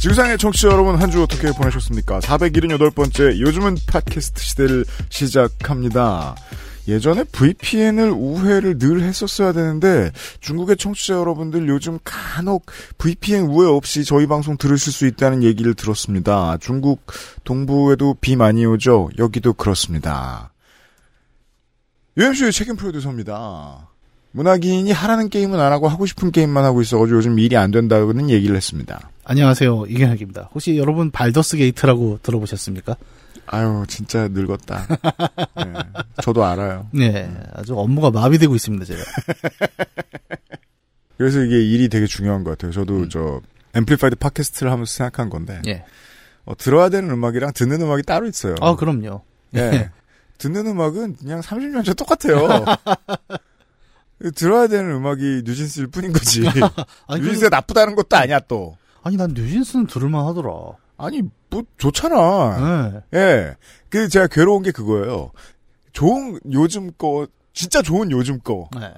지구상의 청취자 여러분 한 주 어떻게 보내셨습니까? 478번째 요즘은 팟캐스트 시대를 시작합니다. 예전에 VPN을 우회를 늘 했었어야 되는데 중국의 청취자 여러분들 요즘 간혹 VPN 우회 없이 저희 방송 들으실 수 있다는 얘기를 들었습니다. 중국 동부에도 비 많이 오죠? 여기도 그렇습니다. UMC의 책임 프로듀서입니다. 문학인이 하라는 게임은 안 하고 하고 싶은 게임만 하고 있어가지고 요즘 일이 안 된다고는 얘기를 했습니다. 안녕하세요. 이경혁입니다. 혹시 여러분 발더스 게이트라고 들어보셨습니까? 아유, 진짜 늙었다. 네, 저도 알아요. 네. 아주 업무가 마비되고 있습니다, 제가. 그래서 이게 일이 되게 중요한 것 같아요. 저도 음. 저 앰플리파이드 팟캐스트를 하면서 생각한 건데 예. 어, 들어야 되는 음악이랑 듣는 음악이 따로 있어요. 아, 그럼요. 예. 듣는 음악은 그냥 30년 전 똑같아요. 들어야 되는 음악이 뉴진스일 뿐인 거지. 아니, 뉴진스가 나쁘다는 것도 아니야 또. 아니, 난 뉴진스는 들을만 하더라. 아니 뭐 좋잖아. 네. 예. 그 제가 괴로운 게 그거예요. 좋은 요즘 거 진짜 좋은 요즘 네.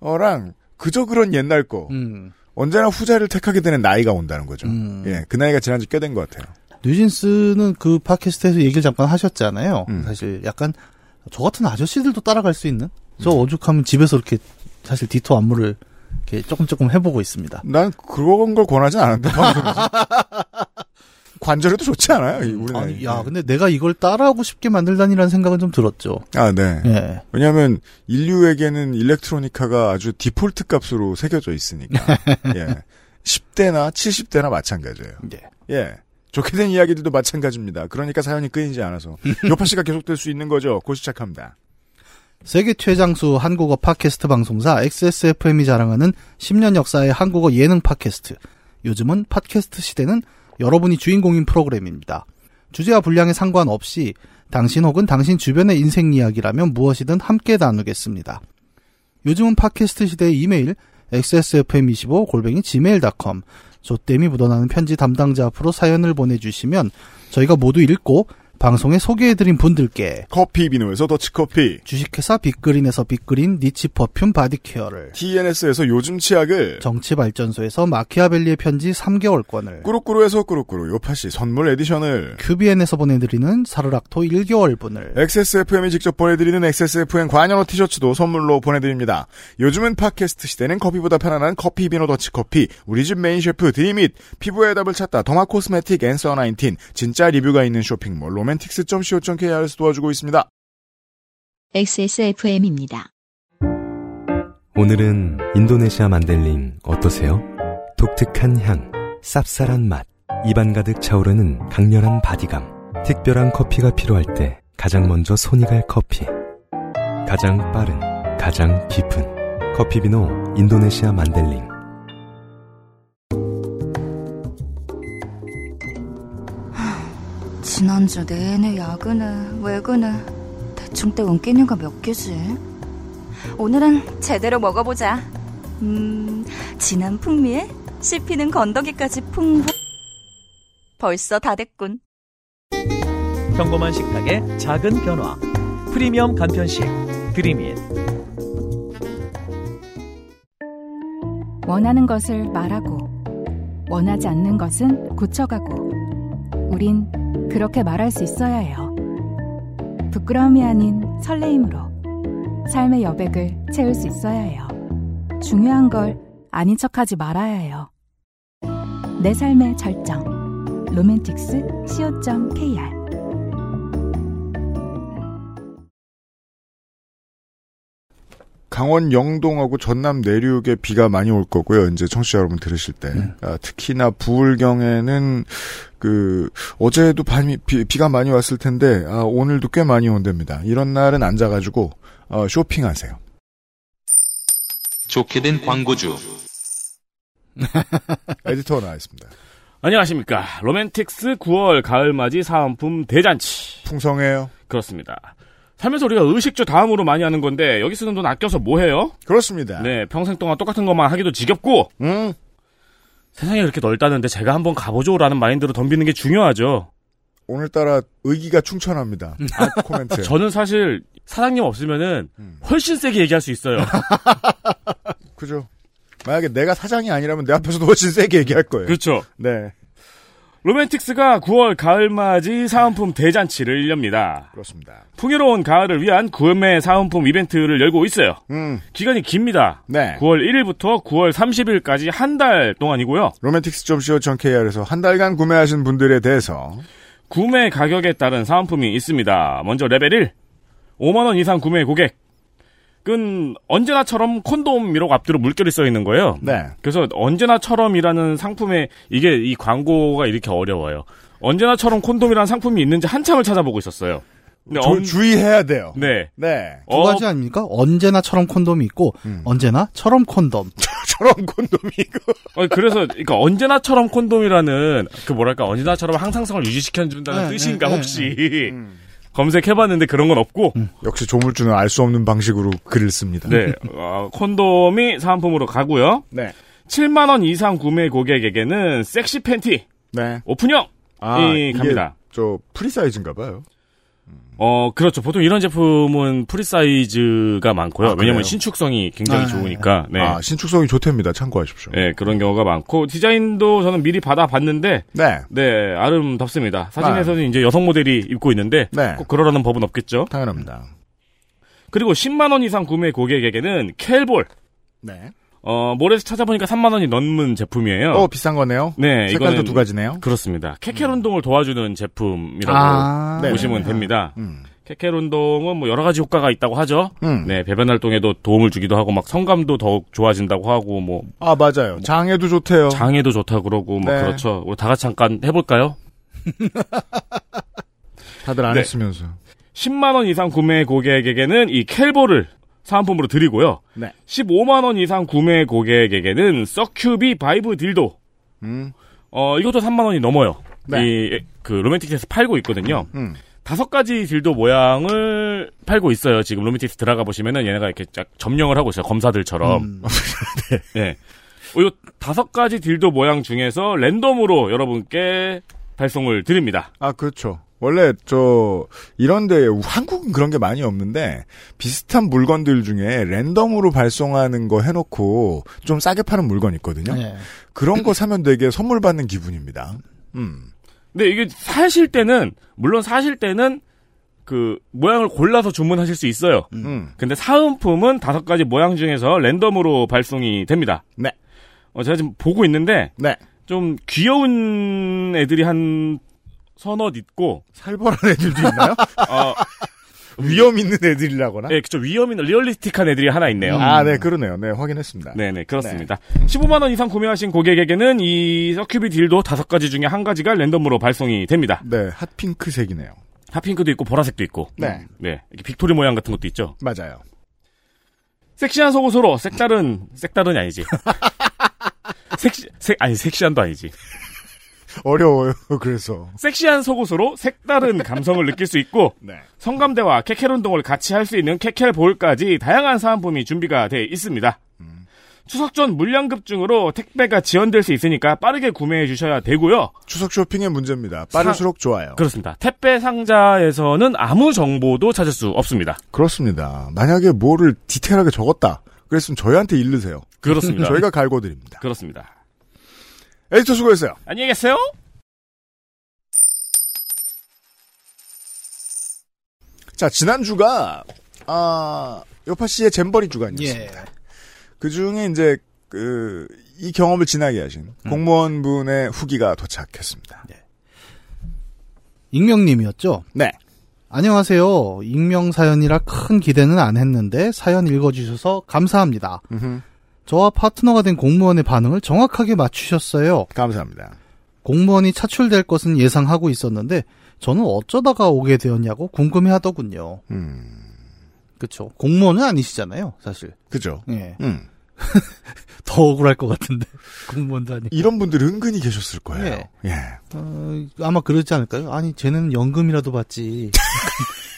거랑 그저 그런 옛날 거 음. 언제나 후자를 택하게 되는 나이가 온다는 거죠. 음. 예, 그 나이가 지난 지꽤된 것 같아요. 뉴진스는 그 팟캐스트에서 얘기를 잠깐 하셨잖아요. 음. 사실 약간 저 같은 아저씨들도 따라갈 수 있는? 저 음. 오죽하면 집에서 이렇게 사실 디토 안무를 조금 조금 해보고 있습니다. 난 그런 걸 권하진 방송에서. 관절에도 좋지 않아요, 이 우리 나이. 아니, 야, 근데 내가 이걸 따라하고 싶게 만들다니라는 생각은 좀 들었죠. 아, 네. 예. 왜냐하면 인류에게는 일렉트로니카가 아주 디폴트 값으로 새겨져 있으니까. 예. 10대나 70대나 마찬가지예요. 예. 예. 좋게 된 이야기들도 마찬가지입니다. 그러니까 사연이 끊이지 않아서 요파 씨가 계속될 수 있는 거죠. 곧 시작합니다. 세계 최장수 한국어 팟캐스트 방송사 XSFM이 자랑하는 10년 역사의 한국어 예능 팟캐스트. 요즘은 팟캐스트 시대는 여러분이 주인공인 프로그램입니다. 주제와 분량에 상관없이 당신 혹은 당신 주변의 인생 이야기라면 무엇이든 함께 나누겠습니다. 요즘은 팟캐스트 시대의 이메일 xsfm25 골뱅이 gmail.com 조땜이 묻어나는 편지 담당자 앞으로 사연을 보내주시면 저희가 모두 읽고 방송에 소개해드린 분들께 커피비노에서 더치커피, 주식회사 빅그린에서 빅그린 niche perfume body care를 TNS에서 요즘 치약을, 정치발전소에서 마키아벨리의 편지 3개월권을 꾸루꾸루에서 꾸루꾸루 요파 씨 선물 edition을, 큐비엔에서 보내드리는 사르락토 1개월분을 XSFM이 직접 보내드리는 XSFM 관여로 티셔츠도 선물로 보내드립니다. 요즘은 팟캐스트 시대는 커피보다 편안한 커피비노 더치커피, 우리 집 메인 셰프 드림잇, 피부의 답을 찾다 derma cosmetic Answer 19, 진짜 리뷰가 있는 쇼핑몰 로맨틱스.co.kr에서 도와주고 있습니다. XSFM입니다. 오늘은 인도네시아 만델링 어떠세요? 독특한 향, 쌉쌀한 맛, 입안 가득 차오르는 강렬한 바디감. 특별한 커피가 필요할 때 가장 먼저 손이 갈 커피. 가장 빠른, 가장 깊은 커피비노 인도네시아 만델링. 지난주 내내 야근을 외근을 대충 때운 끼니가 몇 개지? 오늘은 제대로 먹어보자. 음, 진한 풍미에 씹히는 건더기까지 풍부. 벌써 다 됐군. 평범한 식탁의 작은 변화. 프리미엄 간편식 드림잇. 원하는 것을 말하고, 원하지 않는 것은 고쳐가고, 우린 그렇게 말할 수 있어야 해요. 부끄러움이 아닌 설레임으로 삶의 여백을 채울 수 있어야 해요. 중요한 걸 아닌 척하지 말아야 해요. 내 삶의 절정. 로맨틱스 co.kr 강원 영동하고 전남 내륙에 비가 많이 올 거고요. 이제 청취자 여러분 들으실 때. 아, 특히나 부울경에는 그 어제도 밤이 비, 가 많이 왔을 텐데 아, 오늘도 꽤 많이 온답니다. 이런 날은 앉아가지고 어, 쇼핑하세요. 좋게 된 광고주. 에디터 나와 있습니다. 안녕하십니까. 로맨틱스 9월 가을맞이 사은품 대잔치. 풍성해요. 그렇습니다. 살면서 우리가 의식주 다음으로 많이 하는 건데 여기 쓰는 돈 아껴서 뭐 해요? 그렇습니다. 네, 평생 동안 똑같은 것만 하기도 지겹고 음. 세상이 그렇게 넓다는데 제가 한번 가보죠라는 마인드로 덤비는 게 중요하죠. 오늘따라 의기가 충천합니다. 아, 코멘트. 저는 사실 사장님 없으면은 음. 훨씬 세게 얘기할 수 있어요. 그죠. 만약에 내가 사장이 아니라면 내 앞에서도 훨씬 세게 얘기할 거예요. 그렇죠. 네. 로맨틱스가 9월 가을맞이 사은품 대잔치를 엽니다. 그렇습니다. 풍요로운 가을을 위한 구매 사은품 이벤트를 열고 있어요. 음. 기간이 깁니다. 네. 9월 1일부터 9월 30일까지 한 달 동안이고요. 로맨틱스.co.kr에서 한 달간 구매하신 분들에 대해서 구매 가격에 따른 사은품이 있습니다. 먼저 레벨 1. 5만원 이상 구매 고객 은 언제나처럼 콘돔이라고 앞뒤로 물결이 써 있는 거예요. 네. 그래서 언제나처럼이라는 상품에 이게 이 광고가 이렇게 어려워요. 언제나처럼 콘돔이라는 상품이 있는지 한참을 찾아보고 있었어요. 근데 조- 엄- 주의해야 돼요. 네. 네. 두 어, 가지 아닙니까? 언제나처럼 콘돔이 있고 음. 언제나처럼 콘돔. 저런 콘돔이 이거. 어, 그래서 그러니까 언제나처럼 콘돔이라는 그 뭐랄까 언제나처럼 항상성을 유지시켜 준다는 네, 뜻인가 네, 혹시 검색해봤는데 그런 건 없고 역시 조물주는 알 수 없는 방식으로 글을 씁니다. 네 어, 콘돔이 사은품으로 가고요. 네. 7만 원 이상 구매 고객에게는 섹시 팬티 네. 오픈형 아, 이 갑니다. 저 프리 사이즈인가 봐요. 어 그렇죠. 보통 이런 제품은 프리 사이즈가 많고요. 아, 왜냐면? 신축성이 굉장히 아, 좋으니까. 네. 아, 신축성이 좋답니다. 참고하십시오. 네, 그런 경우가 많고 디자인도 저는 미리 받아봤는데 네. 네 아름답습니다. 사진에서는 이제 여성 모델이 입고 있는데 네. 꼭 그러라는 법은 없겠죠. 당연합니다. 그리고 10만 원 이상 구매 고객에게는 켈볼 네. 어 몰에서 찾아보니까 3만 원이 넘는 제품이에요. 어, 비싼 거네요. 네, 색깔도 두 가지네요. 그렇습니다. 케켈 운동을 도와주는 제품이라고 아, 네. 보시면 됩니다. 음. 케켈 운동은 뭐 여러 가지 효과가 있다고 하죠. 음. 네, 배변 활동에도 도움을 주기도 하고 막 성감도 더욱 좋아진다고 하고 뭐 아, 맞아요. 장애도 좋대요. 장에도 좋다 그러고 뭐 네. 그렇죠. 우리 다 같이 잠깐 해 볼까요? 다들 안 네. 했으면서. 10만 원 이상 구매 고객에게는 이 켈볼을 사은품으로 드리고요. 네. 15만 원 이상 구매 고객에게는 서큐비 바이브 딜도. 음. 어 이것도 3만 원이 넘어요. 네. 이그 로맨틱스에서 팔고 있거든요. 음. 다섯 가지 딜도 모양을 팔고 있어요. 지금 로맨틱스 들어가 보시면은 얘네가 이렇게 쫙 점령을 하고 있어요. 검사들처럼. 음. 네. 어, 이 다섯 가지 딜도 모양 중에서 랜덤으로 여러분께 발송을 드립니다. 아, 그렇죠. 원래 저 이런데 한국은 그런 게 많이 없는데 비슷한 물건들 중에 랜덤으로 발송하는 거 해놓고 좀 싸게 파는 물건 있거든요. 네. 그런 거 사면 되게 선물 받는 기분입니다. 음. 근데 이게 사실 때는 물론 사실 때는 그 모양을 골라서 주문하실 수 있어요. 음. 근데 사은품은 다섯 가지 모양 중에서 랜덤으로 발송이 됩니다. 네. 어, 제가 지금 보고 있는데 네. 좀 귀여운 애들이 한 서너 있고 살벌한 애들도 있나요? 어, 위엄 있는 애들이라거나? 예, 그쵸 위엄 있는 realistic한 애들이 하나 있네요. 아, 네, 그러네요. 네, 확인했습니다. 네 네 그렇습니다. 15만 원 이상 구매하신 고객에게는 이 서큐비 딜도 다섯 가지 중에 한 가지가 랜덤으로 발송이 됩니다. 네, 핫핑크색이네요. 핫핑크도 있고 보라색도 있고. 네. 네. 이렇게 victory 모양 같은 것도 있죠. 맞아요. 섹시한 속옷으로 색다른 색다른이 아니지. 섹시 색 아니 섹시한도 아니지. 어려워요, 그래서. 섹시한 속옷으로 색다른 감성을 느낄 수 있고 네. 성감대와 케켈 운동을 같이 할 수 있는 케켈 볼까지 다양한 사은품이 준비가 돼 있습니다. 추석 전 물량 급증으로 택배가 지연될 수 있으니까 빠르게 구매해 주셔야 되고요. 추석 쇼핑의 문제입니다. 빠를수록 좋아요. 그렇습니다. 택배 상자에서는 아무 정보도 찾을 수 없습니다. 그렇습니다. 만약에 뭐를 디테일하게 적었다. 그랬으면 저희한테 일르세요. 그렇습니다. 저희가 갈궈드립니다. 그렇습니다. 에디터 수고했어요. 안녕히 계세요. 자, 지난주가, 아, 요파 씨의 잼버리 주간이었습니다. 예. 그 중에 이제, 그, 이 경험을 지나게 하신 공무원분의 후기가 도착했습니다. 익명님이었죠? 네. 안녕하세요. 익명 사연이라 큰 기대는 안 했는데 사연 읽어주셔서 감사합니다. 음흠. 저와 파트너가 된 공무원의 반응을 정확하게 맞추셨어요. 감사합니다. 공무원이 차출될 것은 예상하고 있었는데 저는 어쩌다가 오게 되었냐고 궁금해 하더군요. 음, 그쵸. 공무원은 아니시잖아요, 사실. 그죠. 예. 음, 더 억울할 것 같은데 공무원도 아니. 이런 분들 은근히 계셨을 거예요. 예. 예. 어, 아마 그러지 않을까요? 아니 쟤는 연금이라도 받지.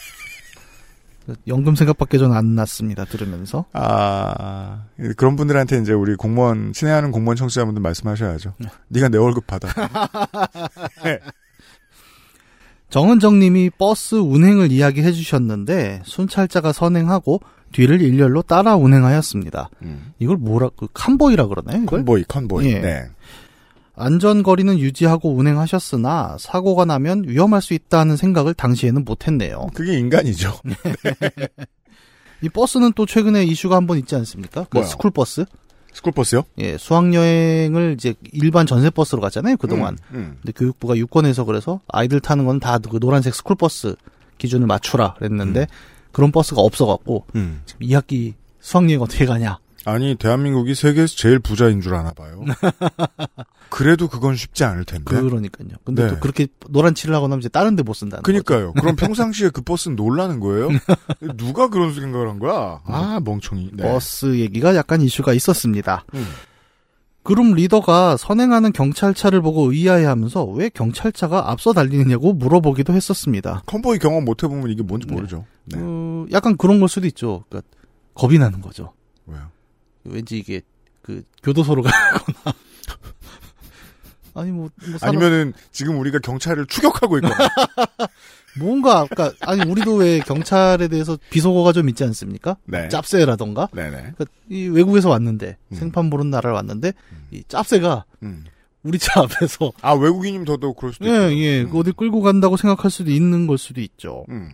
연금 생각밖에 전 안 났습니다. 들으면서. 아, 그런 분들한테 이제 우리 공무원, 친애하는 공무원 청취자분들 말씀하셔야죠. 네가 내 월급 받아. 정은정님이 버스 운행을 이야기해 주셨는데 순찰자가 선행하고 뒤를 일렬로 따라 운행하였습니다. 음. 이걸 뭐라 그 convoy라 그러나요? 이걸? convoy, convoy. 예. 네. 안전거리는 유지하고 운행하셨으나 사고가 나면 위험할 수 있다는 생각을 당시에는 못했네요. 그게 인간이죠. 이 버스는 또 최근에 이슈가 한 번 있지 않습니까? 그? 스쿨버스. 스쿨버스요? 예, 수학여행을 이제 일반 전세버스로 갔잖아요, 그동안. 음, 음. 근데 교육부가 유권해석해서 아이들 타는 건 다 그 노란색 스쿨버스 기준을 맞추라 그랬는데 그런 버스가 없어갖고 음. 지금 2학기 수학여행 어떻게 가냐. 아니, 대한민국이 세계에서 제일 부자인 줄 아나 봐요. 그래도 그건 쉽지 않을 텐데. 그러니까요. 근데 네. 또 그렇게 노란 칠을 하거나 이제 다른 데 못 쓴다는 거죠. 그니까요. 그럼 평상시에 그 버스는 놀리는 거예요? 누가 그런 생각을 한 거야? 아, 멍청이. 네. 버스 얘기가 약간 이슈가 있었습니다. 음. 그룹 리더가 선행하는 경찰차를 보고 의아해하면서 왜 경찰차가 앞서 달리느냐고 물어보기도 했었습니다. convoy 경험 못 해보면 이게 뭔지 네. 모르죠. 네. 어, 약간 그런 걸 수도 있죠. 그러니까 겁이 나는 거죠. 왜요? 왠지 이게 그 교도소로 가거나 아니 뭐, 뭐 사람- 아니면은 지금 우리가 경찰을 추격하고 있거나. 뭔가 그러니까 아니 우리도 왜 경찰에 대해서 비속어가 좀 있지 않습니까? 네. 짭새라던가 네네. 그러니까 이 외국에서 왔는데 음. 생판 보는 나라를 왔는데 이 짭새가 음. 우리 차 앞에서 아, 외국인이면 더더욱 그럴 수도 예, 있고. 예, 그 어디 끌고 간다고 생각할 수도 있는 걸 수도 있죠. 음.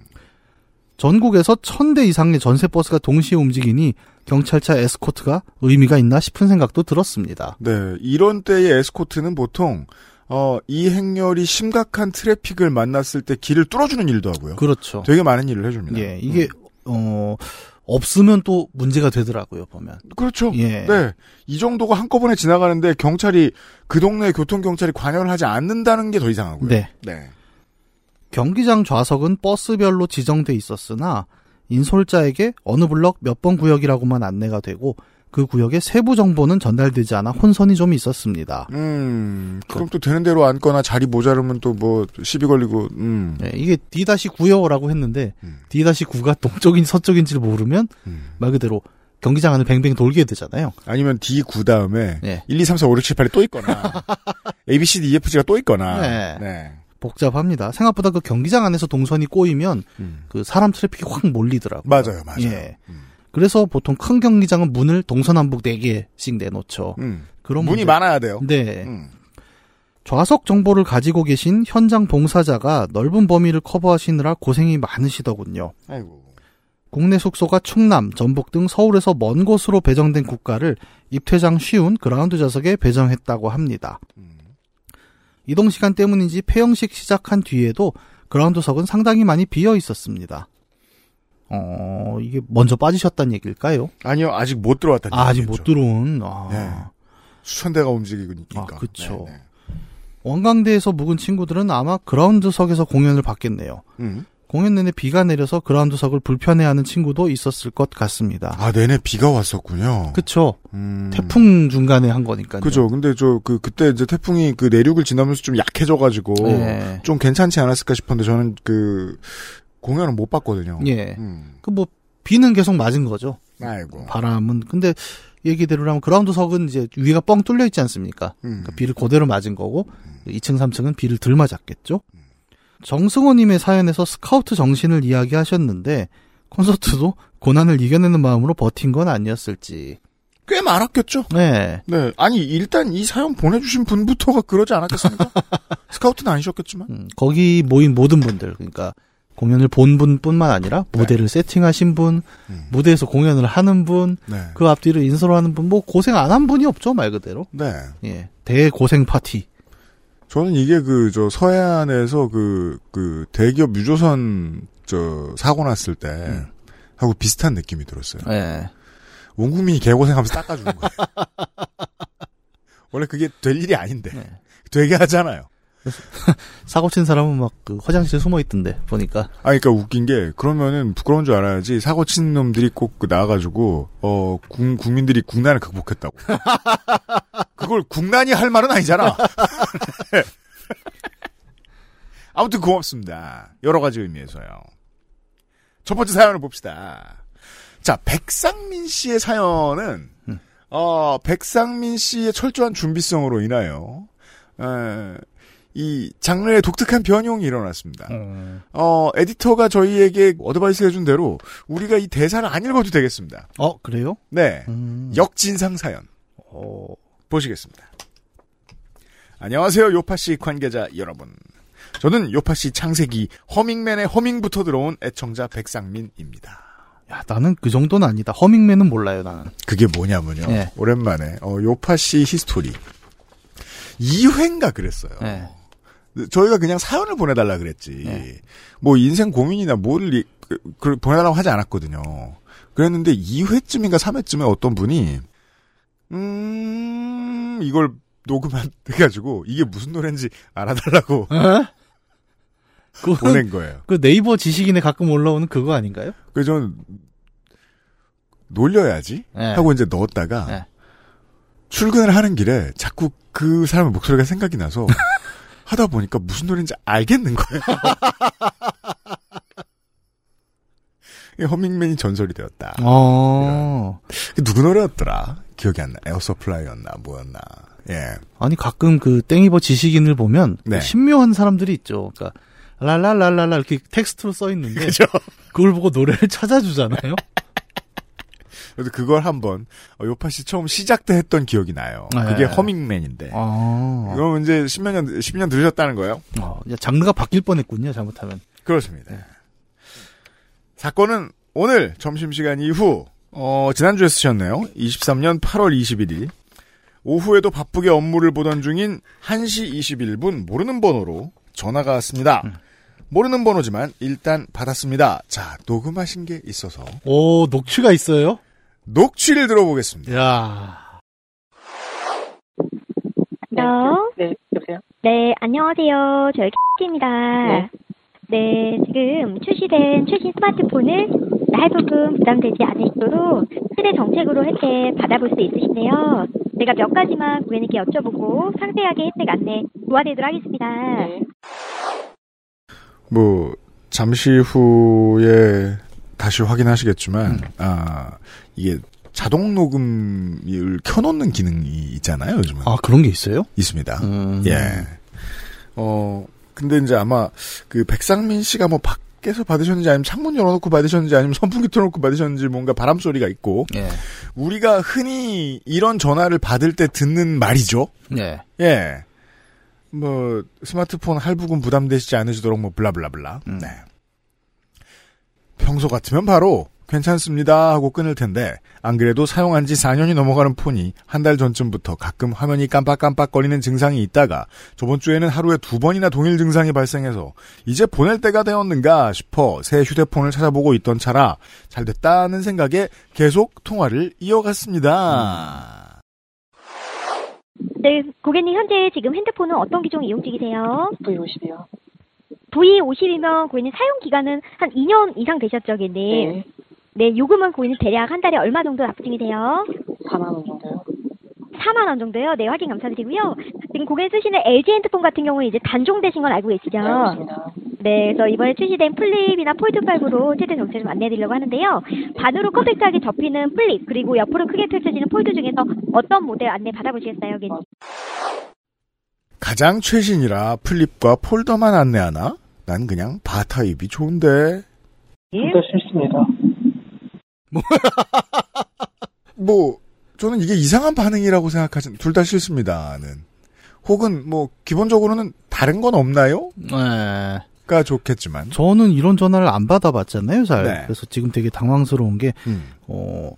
전국에서 천 대 이상의 전세 버스가 동시에 움직이니 경찰차 에스코트가 의미가 있나 싶은 생각도 들었습니다. 네. 이런 때의 에스코트는 보통, 어, 이 행렬이 심각한 트래픽을 만났을 때 길을 뚫어주는 일도 하고요. 그렇죠. 되게 많은 일을 해줍니다. 예, 이게 음. 어 없으면 또 문제가 되더라고요 보면. 그렇죠. 예. 네. 이 정도가 한꺼번에 지나가는데 경찰이, 그 동네 교통 경찰이 관여를 하지 않는다는 게 더 이상하고요. 네. 네. 경기장 좌석은 버스별로 지정돼 있었으나 인솔자에게 어느 블럭 몇 번 구역이라고만 안내가 되고 그 구역의 세부 정보는 전달되지 않아 혼선이 좀 있었습니다. 음, 그럼 또 되는 대로 앉거나 자리 모자르면 또 뭐 시비 걸리고, 음. 예, 이게 D-9여라고 했는데 음. D-9가 동쪽인 서쪽인지를 모르면 음. 말 그대로 경기장 안을 뱅뱅 돌게 되잖아요. 아니면 D9 다음에 예. 1, 2, 3, 4, 5, 6, 7, 8이 또 있거나 A, B, C, D, E, F, G가 또 있거나 네. 네. 복잡합니다. 생각보다 그 경기장 안에서 동선이 꼬이면 음. 그 사람 트래픽이 확 몰리더라고요. 맞아요, 맞아요. 예. 음. 그래서 보통 큰 경기장은 문을 동서남북 4개씩 내놓죠. 음. 그런 문이 문제- 많아야 돼요. 네. 음. 좌석 정보를 가지고 계신 현장 봉사자가 넓은 범위를 커버하시느라 고생이 많으시더군요. 아이고. 국내 숙소가 충남, 전북 등 서울에서 먼 곳으로 배정된 국가를 입퇴장 쉬운 그라운드 좌석에 배정했다고 합니다. 음. 이동 시간 때문인지 폐영식 시작한 뒤에도 그라운드석은 상당히 많이 비어 있었습니다. 어, 이게 먼저 빠지셨다는 얘기일까요? 아니요, 아직 못 들어왔다는 아, 아직. 못 들어온. 아. 네. 수천 대가 움직이고 있으니까. 아, 그쵸. 네, 네. 원광대에서 묵은 친구들은 아마 그라운드석에서 공연을 받겠네요. 음. 공연 내내 비가 내려서 그라운드석을 불편해하는 친구도 있었을 것 같습니다. 아, 내내 비가 왔었군요. 그쵸. 음. 태풍 중간에 한 거니까요. 그죠. 근데 저, 그, 그때 이제 태풍이 그 내륙을 지나면서 좀 약해져가지고. 예. 좀 괜찮지 않았을까 싶었는데 저는 그, 공연은 못 봤거든요. 예. 음. 그 뭐, 비는 계속 맞은 거죠. 아이고. 바람은. 근데, 얘기대로라면 그라운드석은 이제 위가 뻥 뚫려 있지 않습니까? 음. 그러니까 비를 그대로 맞은 거고, 2층, 3층은 비를 덜 맞았겠죠? 정승호님의 사연에서 스카우트 정신을 이야기하셨는데, 콘서트도 고난을 이겨내는 마음으로 버틴 건 아니었을지. 꽤 많았겠죠? 네. 네. 아니, 일단 이 사연 보내주신 분부터가 그러지 않았겠습니까? 스카우트는 아니셨겠지만. 음, 거기 모인 모든 분들, 그러니까 공연을 본 분뿐만 아니라 무대를 세팅하신 분, 네. 음. 무대에서 공연을 하는 분, 네. 그 앞뒤를 인솔 하는 분, 뭐 고생 안 한 분이 없죠, 말 그대로. 네. 예. 대고생 파티. 저는 이게 그, 저, 서해안에서 그, 그, 대기업 유조선, 저, 사고 났을 때, 음. 하고 비슷한 느낌이 들었어요. 예. 온 국민이 개고생하면서 닦아주는 거예요. 원래 그게 될 일이 아닌데. 네. 되게 하잖아요. 사고 친 사람은 막 그 화장실에 숨어 있던데 보니까. 아, 그러니까 웃긴 게 그러면은 부끄러운 줄 알아야지 사고 친 놈들이 꼭 그 나와가지고 어 국, 국민들이 국난을 극복했다고. 그걸 국난이 할 말은 아니잖아. 아무튼 고맙습니다. 여러 가지 의미에서요. 첫 번째 사연을 봅시다. 자, 백상민 씨의 사연은 음. 어 백상민 씨의 철저한 준비성으로 인하여 에, 이 장르의 독특한 변형이 일어났습니다. 어, 에디터가 저희에게 어드바이스 해준 대로 우리가 이 대사를 안 읽어도 되겠습니다. 어 그래요? 네. 음. 역진상 사연. 어, 보시겠습니다. 안녕하세요, 요팟시 관계자 여러분. 저는 요팟시 창세기 허밍맨의 허밍부터 들어온 애청자 백상민입니다. 야 나는 그 정도는 아니다. 허밍맨은 몰라요 나는. 그게 뭐냐면요. 네. 오랜만에, 어, 요팟시 history. 2회인가 그랬어요. 네. 저희가 그냥 사연을 보내달라 그랬지. 네. 뭐 인생 고민이나 뭘 이- 그, 그 보내달라고 하지 않았거든요. 그랬는데 2회쯤인가 3회쯤에 어떤 분이 음 이걸 녹음해가지고 이게 무슨 노래인지 알아달라고 그, 보낸 거예요. 그 네이버 지식인에 가끔 올라오는 그거 아닌가요? 그래서 저는 놀려야지 네. 하고 이제 넣었다가 네. 출근을 하는 길에 자꾸 그 사람의 목소리가 생각이 나서 하다 보니까 무슨 노래인지 알겠는 거예요. 이 허밍맨이 전설이 되었다. 어. 그 누구 노래였더라? 기억이 안 나. 에어서플라이였나 뭐였나. 예. 아니 가끔 그 땡이버 지식인을 보면 네. 신묘한 사람들이 있죠. 그러니까 랄랄랄랄라 이렇게 텍스트로 써 있는데 그죠? 그걸 보고 노래를 찾아주잖아요. 그래서 그걸 한번 어, 요팟시 처음 시작 때 했던 기억이 나요. 네. 그게 허밍맨인데. 아. 그럼 이제 10몇 년 12년 들으셨다는 거예요? 어, 장르가 바뀔 뻔했군요. 잘못하면. 그렇습니다. 사건은 오늘 점심시간 이후, 어, 지난주에 쓰셨네요. 23년 8월 21일. 오후에도 바쁘게 업무를 보던 중인 1시 21분 모르는 번호로 전화가 왔습니다. 모르는 번호지만 일단 받았습니다. 자, 녹음하신 게 있어서 오 녹취가 있어요? 녹취를 들어보겠습니다. 야. 요 네, 여보세요? 네, 안녕하세요. 저희 K입니다. 네. 네, 지금 출시된 최신 스마트폰을 할부금 부담되지 않으시도록 세대 정책으로 혜택 받아볼 수 있으신데요. 제가 몇 가지만 고객님께 여쭤보고 상세하게 혜택 안내 도와드리도록 하겠습니다. 네. 뭐, 잠시 후에 다시 확인하시겠지만, 아, 이게 자동 녹음을 켜놓는 기능이 있잖아요, 요즘은. 아 그런 게 있어요? 있습니다. 음. 예. 어, 근데 이제 아마 그 백상민 씨가 뭐 밖에서 받으셨는지 아니면 창문 열어놓고 받으셨는지 아니면 선풍기 틀어놓고 받으셨는지 뭔가 바람 소리가 있고 예. 우리가 흔히 이런 전화를 받을 때 듣는 말이죠. 예. 예. 뭐 스마트폰 할부금 부담되시지 않으시도록 뭐 블라블라블라. 음. 네. 평소 같으면 바로 괜찮습니다 하고 끊을 텐데 안 그래도 사용한 지 4년이 넘어가는 폰이 한 달 전쯤부터 가끔 화면이 깜빡깜빡거리는 증상이 있다가 저번 주에는 하루에 두 번이나 동일 증상이 발생해서 이제 보낼 때가 되었는가 싶어 새 휴대폰을 찾아보고 있던 차라 잘 됐다는 생각에 계속 통화를 이어갔습니다. 네, 고객님 현재 지금 핸드폰은 어떤 기종 이용 중이세요? V50이요. V50이면 고객님 사용 기간은 한 2년 이상 되셨죠, 고객님? 네. 네, 요금은 고객님 대략 한 달에 얼마 정도 납부 중이세요? 4만 원 정도요. 4만 원 정도요. 네, 확인 감사드리고요. 지금 고객님 쓰시는 LG 핸드폰 같은 경우는 이제 단종되신 건 알고 계시죠? 네. 네, 그래서 이번에 출시된 플립이나 폴드5로 최대 좀 안내해드리려고 하는데요. 반으로 컴팩트하게 접히는 플립, 그리고 옆으로 크게 펼쳐지는 폴드 중에서 어떤 모델 안내 받아보시겠어요, 고객님? 가장 최신이라 플립과 폴더만 안내하나? 난 그냥 바 타입이 좋은데. 둘다 싫습니다. 뭐 저는 이게 이상한 반응이라고 생각하진 둘 다 싫습니다는. 혹은 뭐 기본적으로는 다른 건 없나요? 네. 가 좋겠지만. 저는 이런 전화를 안 받아봤잖아요, 잘. 네. 그래서 지금 되게 당황스러운 게, 음. 어,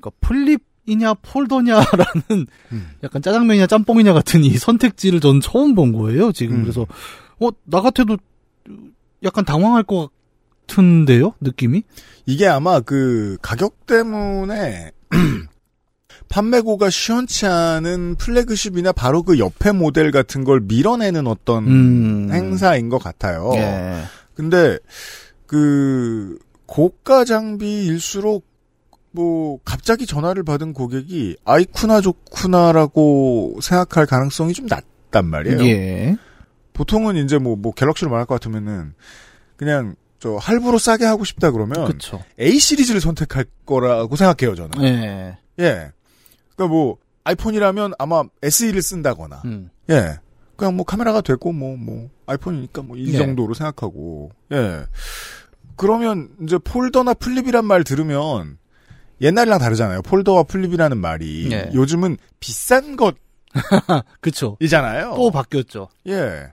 그러니까 플립이냐 폴더냐라는 음. 약간 짜장면이냐 짬뽕이냐 같은 이 선택지를 전 처음 본 거예요, 지금. 음. 그래서, 어, 나 같아도 약간 당황할 것 같은데요, 느낌이? 이게 아마 그 가격 때문에 판매고가 시원치 않은 플래그십이나 바로 그 옆에 모델 같은 걸 밀어내는 어떤 음. 행사인 것 같아요. 예. 근데 그 고가 장비일수록 뭐 갑자기 전화를 받은 고객이 아이쿠나 좋구나라고 생각할 가능성이 좀 낮단 말이에요. 예. 보통은 이제 뭐, 뭐 갤럭시를 말할 것 같으면은 그냥 저 할부로 싸게 하고 싶다 그러면 그쵸. A 시리즈를 선택할 거라고 생각해요 저는. 예. 예. 그러니까 뭐 아이폰이라면 아마 SE를 쓴다거나 음. 예. 그냥 뭐 카메라가 되고 뭐뭐 아이폰이니까 뭐이 예. 정도로 생각하고 예. 그러면 이제 폴더나 플립이란 말 들으면 옛날이랑 다르잖아요. 폴더와 플립이라는 말이 예. 요즘은 비싼 그쵸. 것이잖아요. 또 바뀌었죠. 예.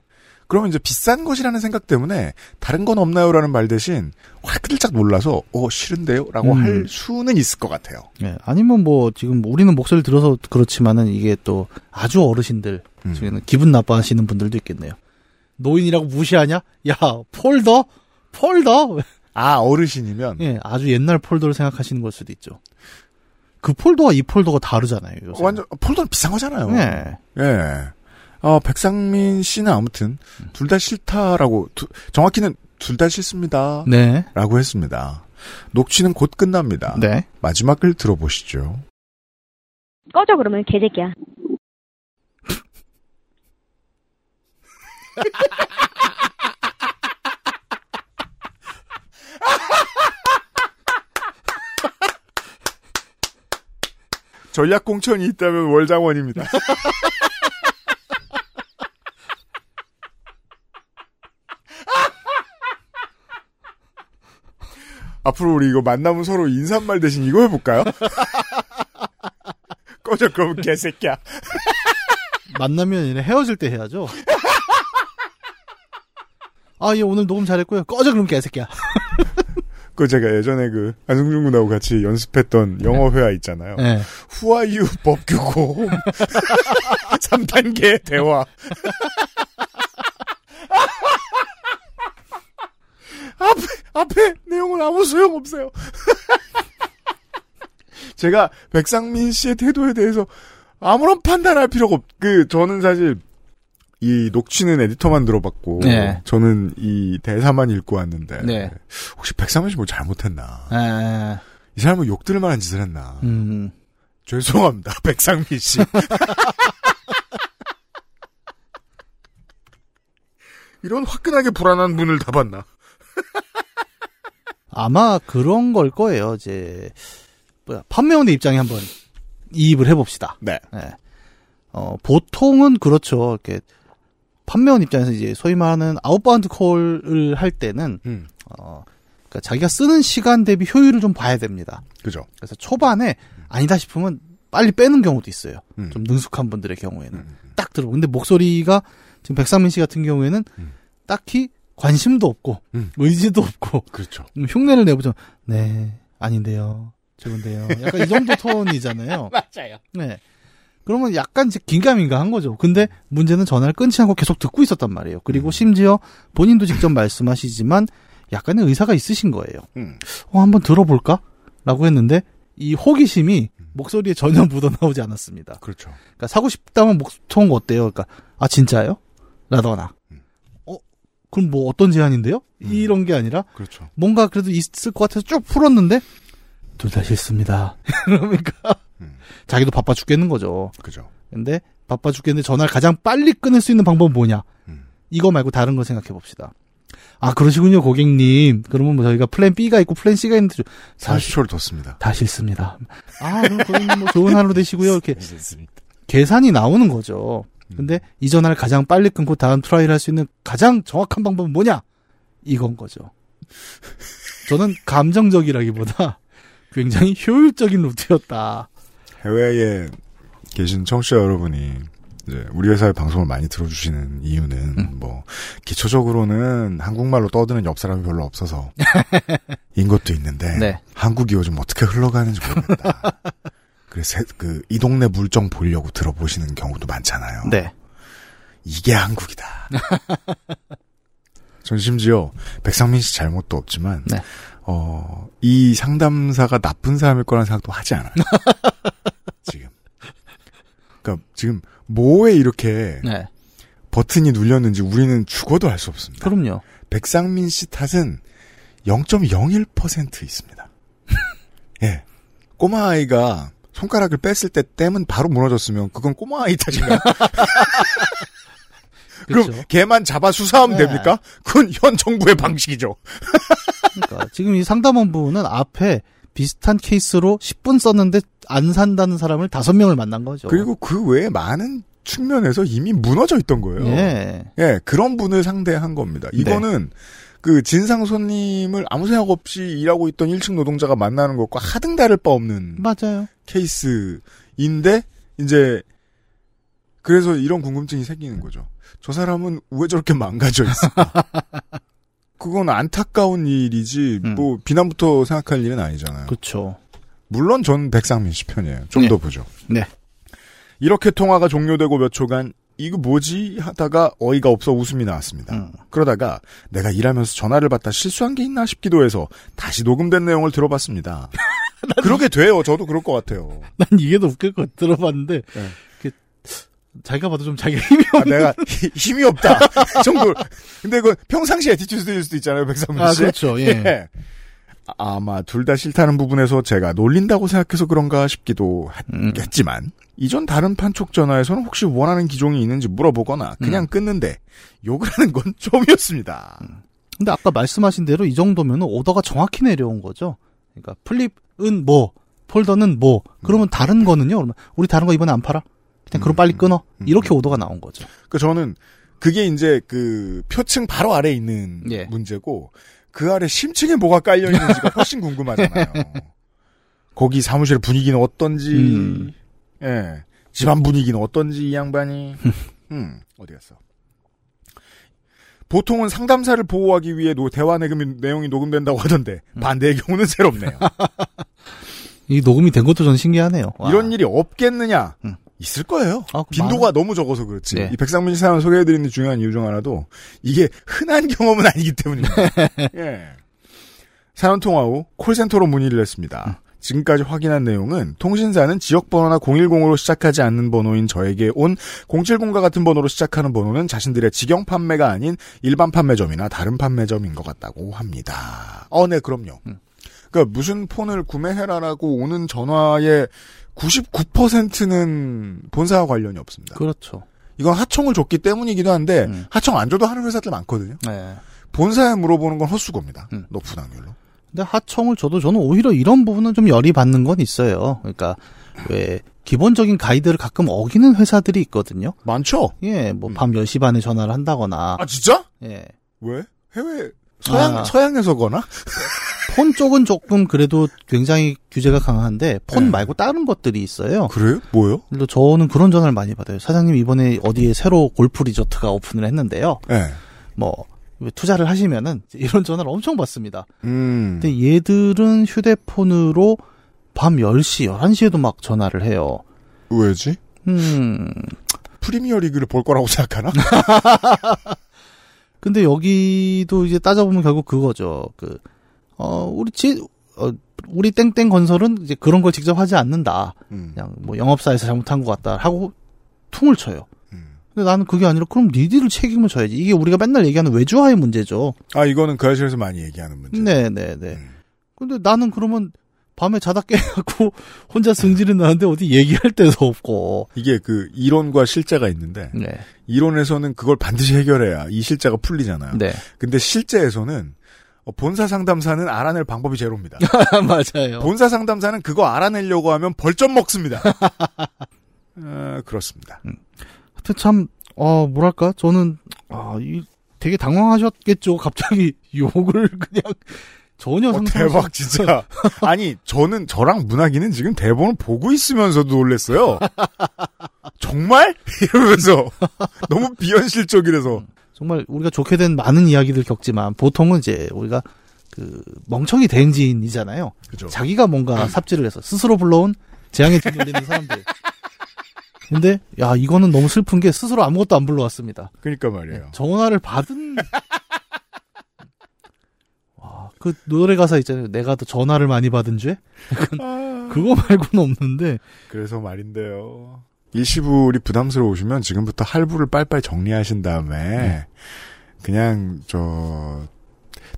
그러면 이제 비싼 것이라는 생각 때문에 다른 건 없나요라는 말 대신 화들짝 놀라서 어 싫은데요라고 음. 할 수는 있을 것 같아요. 예. 아니면 뭐 지금 우리는 목소리를 들어서 그렇지만은 이게 또 아주 어르신들 음. 중에는 기분 나빠하시는 분들도 있겠네요. 노인이라고 무시하냐? 야 폴더? 폴더? 아 어르신이면 예, 아주 옛날 폴더를 생각하시는 걸 수도 있죠. 그 폴더와 이 폴더가 다르잖아요. 요새. 완전 폴더는 비싼 거잖아요. 예. 예. 어, 백상민 씨는 아무튼 둘 다 싫다라고 두- 정확히는 둘 다 싫습니다. 네. 라고 했습니다. 녹취는 곧 끝납니다. 네. 마지막을 들어보시죠. 꺼져 그러면 개새끼야. 전략 공천이 있다면 월장원입니다. 앞으로 우리 이거 만나면 서로 인사말 대신 이거 해볼까요? 꺼져 그러면 개새끼야. 만나면 아니라 헤어질 때 해야죠. 아, 예, 오늘 녹음 잘했고요. 꺼져, 그럼 개새끼야. 그 제가 예전에 그 안승준 군하고 같이 연습했던 영어 회화 있잖아요. 예. 후아유 법규고 3단계 대화. 앞에 앞에 내용은 아무 소용 없어요. 제가 백상민 씨의 태도에 대해서 아무런 판단할 필요가 없. 그 저는 사실 이 녹취는 에디터만 들어봤고 네. 저는 이 대사만 읽고 왔는데 네. 혹시 백상민 씨 뭐 잘못했나? 예. 이 사람은 욕 들을 만한 짓을 했나? 음. 죄송합니다, 백상민 씨. 이런 화끈하게 불안한 분을 다 봤나? 아마 그런 걸 거예요. 이제 뭐야 판매원의 입장에 한번 이입을 해봅시다. 네. 예. 어 보통은 그렇죠. 이렇게 판매원 입장에서 이제 소위 말하는 outbound call을 할 때는 음, 어 그러니까 자기가 쓰는 시간 대비 효율을 좀 봐야 됩니다. 그죠. 그래서 초반에 아니다 싶으면 빨리 빼는 경우도 있어요. 음. 좀 능숙한 분들의 경우에는 음, 딱 들어. 근데 목소리가 지금 백상민 씨 같은 경우에는 음. 딱히 관심도 없고 음. 의지도 없고 그렇죠. 음, 흉내를 내보죠. 네, 아닌데요. 좋은데요. 약간 이 정도 톤이잖아요. 맞아요. 네. 그러면 약간 이제 긴가민가 한 거죠. 근데 문제는 전화를 끊지 않고 계속 듣고 있었단 말이에요. 그리고 심지어 본인도 직접 말씀하시지만 약간의 의사가 있으신 거예요. 음, 어, 한번 들어볼까? 라고 했는데 이 호기심이 목소리에 전혀 묻어나오지 않았습니다. 그렇죠. 그러니까 사고 싶다면 목통 어때요? 그러니까 아 진짜요? 음. 어 그럼 뭐 어떤 제안인데요? 이런 게 아니라 그렇죠. 뭔가 그래도 있을 것 같아서 쭉 풀었는데 둘 다 싫습니다. 그러니까 음. 자기도 바빠 죽겠는 거죠. 그죠. 근데 바빠 죽겠는데 전화를 가장 빨리 끊을 수 있는 방법은 뭐냐? 음. 이거 말고 다른 걸 생각해 봅시다. 아 그러시군요 고객님. 그러면 뭐 저희가 plan B가 있고 plan C가 있는데 좀- 사실 40초를 뒀습니다. 다 싫습니다. 아 그럼 고객님 뭐 좋은 하루 되시고요. 이렇게 좋습니다. 계산이 나오는 거죠. 음. 근데 이 전화를 가장 빨리 끊고 다음 try를 할 수 있는 가장 정확한 방법은 뭐냐? 이건 거죠. 저는 감정적이라기보다 굉장히 효율적인 루트였다. 해외에 계신 청취자 여러분이 이제 우리 회사의 방송을 많이 들어주시는 이유는 음. 뭐 기초적으로는 한국말로 떠드는 옆 사람이 별로 없어서 인 것도 있는데 네. 한국이 요즘 어떻게 흘러가는지 모르겠다. 그래서 그 이 동네 물정 보려고 들어보시는 경우도 많잖아요. 네. 이게 한국이다. 전 심지어 백상민 씨 잘못도 없지만 네. 어, 이 상담사가 나쁜 사람일 거라는 생각도 하지 않아요. 지금 그러니까 지금 뭐에 이렇게 네. 버튼이 눌렸는지 우리는 죽어도 알 수 없습니다. 그럼요. 백상민 씨 탓은 0.01% 있습니다. 예. 꼬마 아이가 손가락을 뺐을 때 땜은 바로 무너졌으면 그건 꼬마 아이 탓인가? 그럼 그렇죠. 걔만 잡아 수사하면 네. 됩니까? 그건 현 정부의 방식이죠. 그러니까 지금 이 상담원부는 앞에 비슷한 케이스로 10분 썼는데 안 산다는 사람을 5명을 만난 거죠. 그리고 그 외에 많은 측면에서 이미 무너져 있던 거예요. 예. 예, 그런 분을 상대한 겁니다. 이거는 그 진상 손님을 아무 생각 없이 일하고 있던 1층 노동자가 만나는 것과 하등 다를 바 없는 맞아요. 케이스인데 이제 그래서 이런 궁금증이 생기는 거죠. 저 사람은 왜 저렇게 망가져 있을까? 그건 안타까운 일이지 뭐 비난부터 생각할 일은 아니잖아요. 그렇죠. 물론 전 백상민 씨 편이에요. 좀더 보죠. 네. 이렇게 통화가 종료되고 몇 초간 이거 뭐지 하다가 어이가 없어 웃음이 나왔습니다. 음. 그러다가 내가 일하면서 전화를 받다 실수한 게 있나 싶기도 해서 다시 녹음된 내용을 들어봤습니다. 그렇게 돼요. 저도 그럴 것 같아요. 난 이게 더 웃길 것 들어봤는데 네. 그, 자기가 봐도 좀 자기가 힘이 아, 없는 내가 히- 힘이 없다 정도. 근데 그 평상시 attitude일 수도 있잖아요, 백상민 아, 씨. 그렇죠. 예. 아마 둘 다 싫다는 부분에서 제가 놀린다고 생각해서 그런가 싶기도 음. 했지만 이전 다른 판촉 전화에서는 혹시 원하는 기종이 있는지 물어보거나 음. 그냥 끊는데 욕을 하는 건 처음이었습니다. 근데 아까 말씀하신 대로 이 정도면 오더가 정확히 내려온 거죠. 그러니까 플립 은 뭐, 폴더는 뭐, 그러면 다른 거는요? 그러면 우리 다른 거 이번에 안 팔아? 그냥 그럼 빨리 끊어. 이렇게 오더가 나온 거죠. 그 저는 그게 이제 그 표층 바로 아래에 있는 예. 문제고 그 아래 심층에 뭐가 깔려 있는지가 훨씬 궁금하잖아요. 거기 사무실 분위기는 어떤지, 음. 예, 집안 분위기는 어떤지 이 양반이, 음, 어디 갔어? 보통은 상담사를 보호하기 위해 노- 대화 내용, 내용이 녹음된다고 하던데 음. 반대의 경우는 새롭네요. 이 녹음이 된 것도 전 신기하네요. 와. 이런 일이 없겠느냐? 음. 있을 거예요. 아, 그 빈도가 너무 적어서 그렇지. 네. 이 백상민 씨 사연 소개해드리는 중요한 이유 중 하나도 이게 흔한 경험은 아니기 때문입니다. 예. 사연 통화 후 콜센터로 문의를 했습니다. 지금까지 확인한 내용은 통신사는 지역번호나 010으로 시작하지 않는 번호인 저에게 온 070과 같은 번호로 시작하는 번호는 자신들의 직영 판매가 아닌 일반 판매점이나 다른 판매점인 것 같다고 합니다. 어, 네, 그럼요. 그러니까 무슨 폰을 구매해라라고 오는 전화의 99%는 본사와 관련이 없습니다. 그렇죠. 이건 하청을 줬기 때문이기도 한데 하청 안 줘도 하는 회사들 많거든요. 네. 본사에 물어보는 건 헛수고입니다. 음. 높은 확률로. 근데 하청을 줘도 저는 오히려 이런 부분은 좀 열이 받는 건 있어요. 그러니까 왜 기본적인 가이드를 가끔 어기는 회사들이 있거든요. 많죠. 예, 뭐밤 10시 반에 전화를 한다거나. 아 진짜? 예. 왜? 해외 서양 아. 서양에서 거나? 폰 쪽은 조금 그래도 굉장히 규제가 강한데 폰 말고 다른 것들이 있어요. 그래요? 뭐요? 그래서 저는 그런 전화를 많이 받아요. 사장님 이번에 어디에 새로 골프 리조트가 오픈을 했는데요. 네. 뭐 투자를 하시면은 이런 전화를 엄청 받습니다. 음. 근데 얘들은 휴대폰으로 밤 10시, 11시에도 막 전화를 해요. 왜지? 음. 프리미어 리그를 볼 거라고 생각하나? 근데 여기도 이제 따져보면 결국 그거죠. 그, 어, 우리 지, 어, 우리 땡땡 건설은 이제 그런 걸 직접 하지 않는다. 음. 그냥 뭐 영업사에서 잘못한 것 같다. 하고 퉁을 쳐요. 음. 근데 나는 그게 아니라 그럼 니들을 책임을 져야지. 이게 우리가 맨날 얘기하는 외주화의 문제죠. 아 이거는 그 아실에서 많이 얘기하는 문제. 네네네. 근데 나는 그러면 밤에 자다 깨갖고 혼자 승질이 나는데 어디 얘기할 데도 없고. 이게 그 이론과 실제가 있는데 네. 이론에서는 그걸 반드시 해결해야 이 실제가 풀리잖아요. 네. 근데 실제에서는 어, 본사 상담사는 알아낼 방법이 제로입니다. 맞아요. 본사 상담사는 그거 알아내려고 하면 벌점 먹습니다. 어, 그렇습니다. 하 여튼 참, 어, 뭐랄까, 저는, 아, 이, 되게 당황하셨겠죠. 갑자기 욕을 그냥 전혀 어, 대박 진짜. 아니 저는 저랑 문학이는 지금 대본을 보고 있으면서도 놀랬어요. 정말 이러면서 너무 비현실적이라서. 정말 우리가 좋게 된 많은 이야기들 겪지만 보통은 이제 우리가 그 멍청이 대행진이잖아요. 그죠. 자기가 뭔가 삽질을 해서 스스로 불러온 재앙에 짓눌리는 사람들. 근데 야 이거는 너무 슬픈 게 스스로 아무것도 안 불러왔습니다. 그러니까 말이에요. 전화를 받은 와, 그 노래 가사 있잖아요. 내가 더 전화를 많이 받은 죄? 약간 그거 말고는 없는데 그래서 말인데요. 일시불이 부담스러우시면 지금부터 할부를 빨빨 정리하신 다음에 네. 그냥 저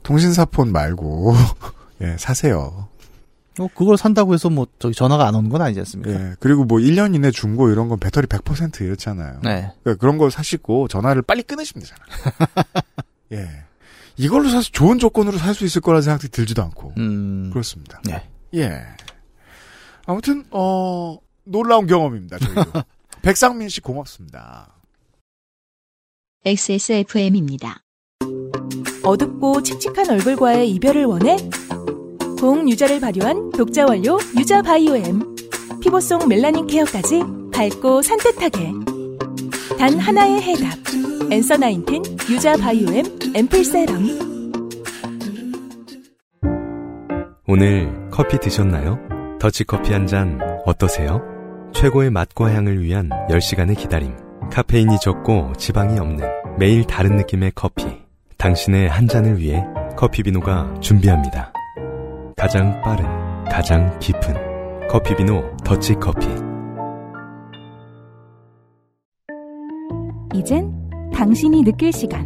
통신사폰 말고 예, 사세요. 어, 그걸 산다고 해서 뭐 저기 전화가 안 오는 건 아니지 않습니까? 예. 그리고 뭐 1년 이내 중고 이런 건 배터리 100% 이렇잖아요. 네. 그러니까 그런 거 사시고 전화를 빨리 끊으시면 되잖아요. 예. 이걸로 사서 좋은 조건으로 살 수 있을 거라 생각이 들지도 않고. 음. 그렇습니다. 네. 예. 아무튼 어 놀라운 경험입니다. 저희도. 백상민 씨 고맙습니다. XSFM입니다. 어둡고 칙칙한 얼굴과의 이별을 원해? 고응 유자를 발효한 독자 원료 유자 바이오엠. 피부 속 멜라닌 케어까지 밝고 산뜻하게. 단 하나의 해답. 엔서 나인틴 유자 바이오엠 앰플 세럼. 오늘 커피 드셨나요? 더치커피 한 잔 어떠세요? 최고의 맛과 향을 위한 10시간의 기다림. 카페인이 적고 지방이 없는 매일 다른 느낌의 커피. 당신의 한 잔을 위해 커피비노가 준비합니다. 가장 빠른, 가장 깊은 커피비노 더치커피. 이젠 당신이 느낄 시간.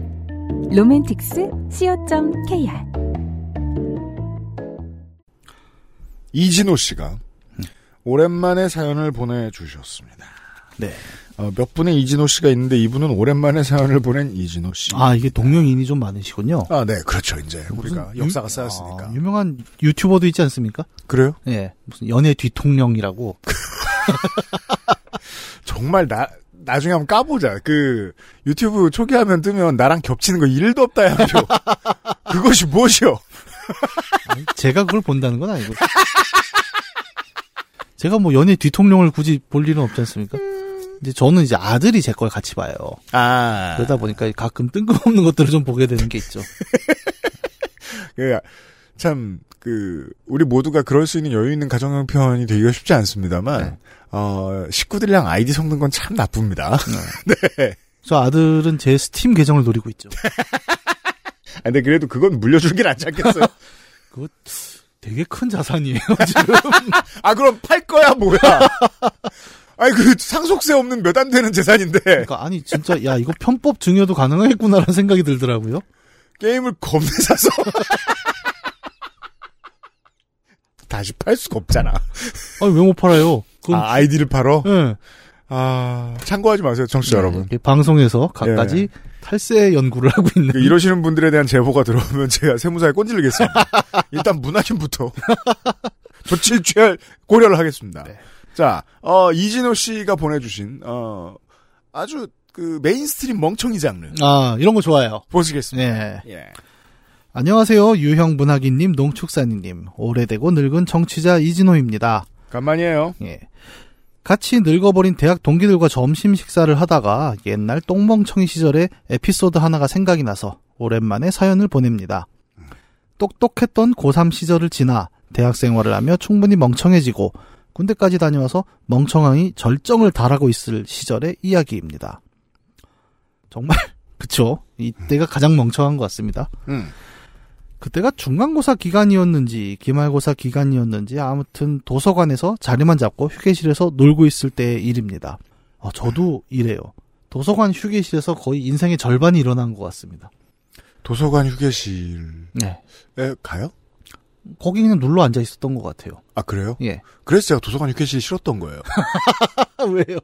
로맨틱스 co.kr 이진호 씨가 오랜만에 사연을 보내주셨습니다. 네. 어, 몇 분의 이진호 씨가 있는데 이분은 오랜만에 사연을 보낸 이진호 씨. 아, 이게 동명인이 좀 많으시군요. 아, 네, 그렇죠. 이제 우리가 유- 역사가 쌓였으니까. 아, 유명한 유튜버도 있지 않습니까? 그래요? 예. 무슨 연애 뒤통령이라고. 정말 나 나중에 한번 까보자. 그 유튜브 초기화면 뜨면 나랑 겹치는 거 1도 없다 야표. 그것이 무엇이요? 아니, 제가 그걸 본다는 건 아니고. 제가 뭐 연애 뒤통령을 굳이 볼 일은 없지 않습니까? 이제 저는 이제 아들이 제 걸 같이 봐요. 아. 그러다 보니까 가끔 뜬금없는 것들을 좀 보게 되는 게 있죠. 그, 참, 그, 우리 모두가 그럴 수 있는 여유 있는 가정형 표현이 되기가 쉽지 않습니다만, 어, 식구들이랑 아이디 섞는 건 참 나쁩니다. 네. 저 아들은 제 스팀 계정을 노리고 있죠. 아, 근데 그래도 그건 물려주긴 않지 않겠어요? 그거 되게 큰 자산이에요, 지금. 아, 그럼 팔 거야, 뭐야? 아니, 그, 상속세 없는 몇 안 되는 재산인데, 그러니까 아니 진짜 야 이거 편법 증여도 가능하겠구나라는 생각이 들더라고요. 게임을 겁내 사서. 다시 팔 수가 없잖아. 아니 왜 못 팔아요? 그건 아, 아이디를 팔어? 예. 아, 참고하지 마세요, 청취자 여러분. 이 방송에서 갖가지 탈세 연구를 하고 있는 그 이러시는 분들에 대한 제보가 들어오면 제가 세무사에 꼰질르겠습니다. 일단 문학인부터 조치를 취할 고려를 하겠습니다. 자, 어, 이진호 씨가 보내주신 어, 아주 그 mainstream 멍청이 장르 아 이런 거 좋아요. 보시겠습니다. 네. 예. 안녕하세요 유형 문학인님 농축사님 오래되고 늙은 청취자 이진호입니다. 간만이에요. 예. 같이 늙어버린 대학 동기들과 점심 식사를 하다가 옛날 똥멍청이 시절의 에피소드 하나가 생각이 나서 오랜만에 사연을 보냅니다. 똑똑했던 고3 시절을 지나 대학 생활을 하며 충분히 멍청해지고 군대까지 다녀와서 멍청함이 절정을 달하고 있을 시절의 이야기입니다. 정말 그쵸? 이때가 가장 멍청한 것 같습니다. 음. 그때가 중간고사 기간이었는지 기말고사 기간이었는지 아무튼 도서관에서 자리만 잡고 휴게실에서 놀고 있을 때의 일입니다. 아, 저도 이래요. 도서관 휴게실에서 거의 인생의 절반이 일어난 것 같습니다. 도서관 휴게실에 네. 가요? 거기 그냥 눌러 앉아 있었던 것 같아요. 아 그래요? 예. 그래서 제가 도서관 휴게실 싫었던 거예요. 왜요?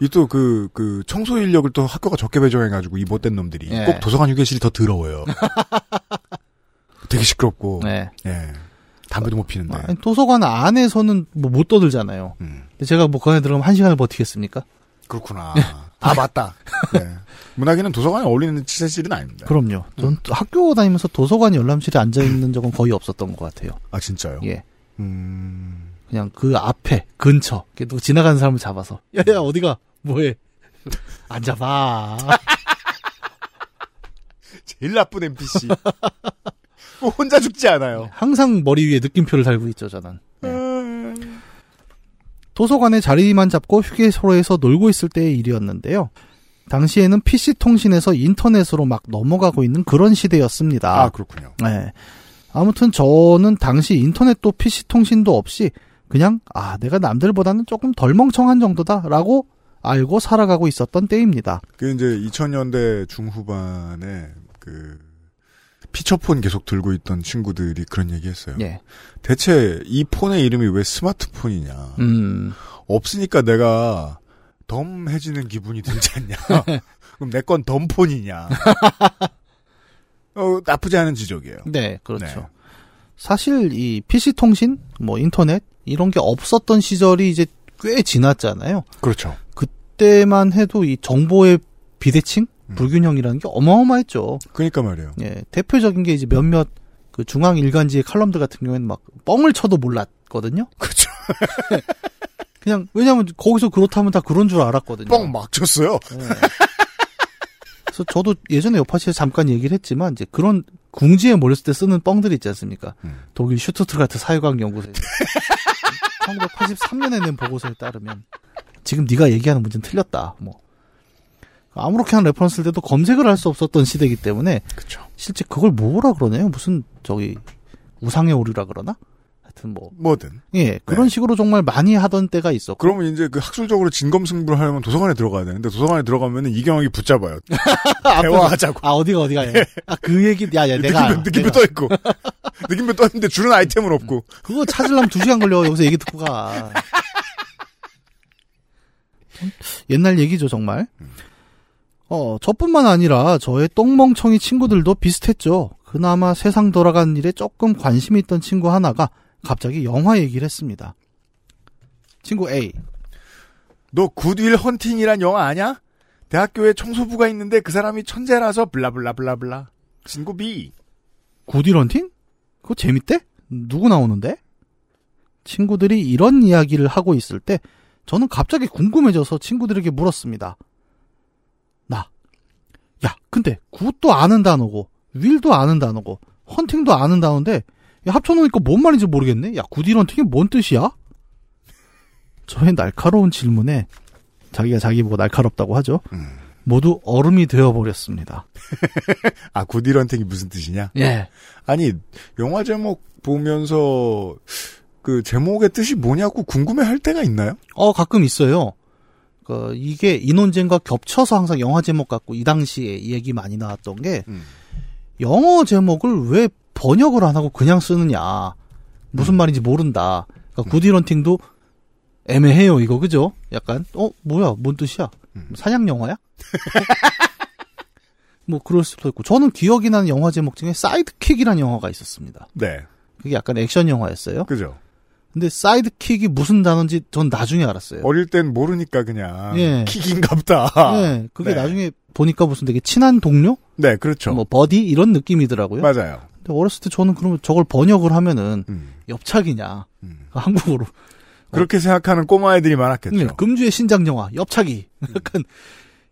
이 또 그 그 청소 인력을 또 학교가 적게 배정해가지고 이 못된 놈들이 예. 꼭 도서관 휴게실이 더 더러워요. 되게 시끄럽고 네. 예 담배도 못 피는데 아니, 도서관 안에서는 뭐 못 떠들잖아요. 음. 제가 뭐 거기 들어가면 한 시간을 버티겠습니까? 그렇구나. 아 맞다. 네. 문학인은 도서관에 어울리는 치세실은 아닙니다. 그럼요. 전 학교 다니면서 도서관 열람실에 앉아 있는 적은 거의 없었던 것 같아요. 아 진짜요? 예. 음. 그냥 그 앞에 근처 누구 지나가는 사람을 잡아서 야야 어디가 뭐해 앉아봐 제일 나쁜 NPC. 뭐 혼자 죽지 않아요. 항상 머리 위에 느낌표를 달고 있죠 저는 네. 도서관에 자리만 잡고 휴게소에서 놀고 있을 때의 일이었는데요 당시에는 PC 통신에서 인터넷으로 막 넘어가고 있는 그런 시대였습니다 아 그렇군요. 네. 아무튼 저는 당시 인터넷도 PC 통신도 없이 그냥 아 내가 남들보다는 조금 덜 멍청한 정도다라고 알고 살아가고 있었던 때입니다. 그 이제 2000년대 중후반에 그 피처폰 계속 들고 있던 친구들이 그런 얘기했어요. 예. 대체 이 폰의 이름이 왜 스마트폰이냐? 음. 없으니까 내가 덤해지는 기분이 들지 않냐? 그럼 내 건 덤폰이냐? 어, 나쁘지 않은 지적이에요. 네, 그렇죠. 네. 사실 이 PC 통신, 뭐 인터넷 이런 게 없었던 시절이 이제 꽤 지났잖아요. 그렇죠. 그때만 해도 이 정보의 비대칭, 불균형이라는 게 어마어마했죠. 그러니까 말이에요. 예, 대표적인 게 이제 몇몇 그 중앙 일간지의 칼럼들 같은 경우에는 막 뻥을 쳐도 몰랐거든요. 그렇죠. 그냥 왜냐하면 거기서 그렇다면 다 그런 줄 알았거든요. 뻥 막 쳤어요. 예. 그래서 저도 예전에 요파시에서 잠깐 얘기를 했지만 이제 그런 궁지에 몰렸을 때 쓰는 뻥들이 있지 않습니까? 음. 독일 슈투트가트 사회과학 연구소에 1983년에 낸 보고서에 따르면 지금 네가 얘기하는 문제는 틀렸다. 뭐 아무렇게나 reference를 대도 검색을 할 수 없었던 시대이기 때문에 그쵸. 실제 그걸 뭐라 그러네요. 무슨 저기 우상의 오류라 그러나? 하여튼 뭐 뭐든. 예, 그런 식으로 정말 많이 하던 때가 있었고. 그러면 이제 그 학술적으로 진검승부를 하려면 도서관에 들어가야 되는데 도서관에 들어가면은 이경영이 붙잡아요. 대화하자고. 아, 어디가 어디가. 예. 아, 그 얘기, 야, 야, 내가. 느낌표, 느낌표. 떠 있고. 느낌표 떠 있는데 주는 아이템은 없고. 그거 찾으려면 두 시간 걸려. 여기서 얘기 듣고 가. 옛날 얘기죠, 정말. 어, 저뿐만 아니라 저의 똥멍청이 친구들도 비슷했죠. 그나마 세상 돌아가는 일에 조금 관심이 있던 친구 하나가 갑자기 영화 얘기를 했습니다. 친구 A. 너 굿윌 헌팅이란 영화 아냐? 대학교에 청소부가 있는데 그 사람이 천재라서 블라블라블라블라. 친구 B. 구디 런팅? 그거 재밌대? 누구 나오는데? 친구들이 이런 이야기를 하고 있을 때 저는 갑자기 궁금해져서 친구들에게 물었습니다. 나. 야, 근데 굿도 아는 단어고 윌도 아는 단어고 헌팅도 아는 단어인데 야, 합쳐놓으니까 뭔 말인지 모르겠네. 야, 구디 런팅이 뭔 뜻이야? 저의 날카로운 질문에 자기가 자기 보고 날카롭다고 하죠. 모두 얼음이 되어버렸습니다. 아, 헌팅이 무슨 뜻이냐? 예. 아니, 영화 제목 보면서 그 제목의 뜻이 뭐냐고 궁금해 할 때가 있나요? 어, 가끔 있어요. 그, 이게 이 논쟁과 겹쳐서 항상 영화 제목 갖고 이 당시에 이 얘기 많이 나왔던 게, 영어 제목을 왜 번역을 안 하고 그냥 쓰느냐. 무슨 말인지 모른다. 그러니까 Good Will Hunting도 애매해요, 이거, 그죠? 약간, 어, 뭐야, 뭔 뜻이야? 사냥 영화야? 뭐, 그럴 수도 있고. 저는 기억이 나는 영화 제목 중에 Sidekick이라는 영화가 있었습니다. 네. 그게 약간 액션 영화였어요. 그죠. 근데 sidekick이 무슨 단어인지 전 나중에 알았어요. 어릴 땐 모르니까 그냥 예. 킥인갑다. 네, 그게 네. 나중에 보니까 무슨 되게 친한 동료? 네, 그렇죠. 뭐 buddy 이런 느낌이더라고요. 맞아요. 근데 어렸을 때 저는 그러면 저걸 번역을 하면은 음. 옆차기냐 한국어로 그렇게 생각하는 꼬마 애들이 많았겠죠. 네, 금주의 신작 영화 옆차기 약간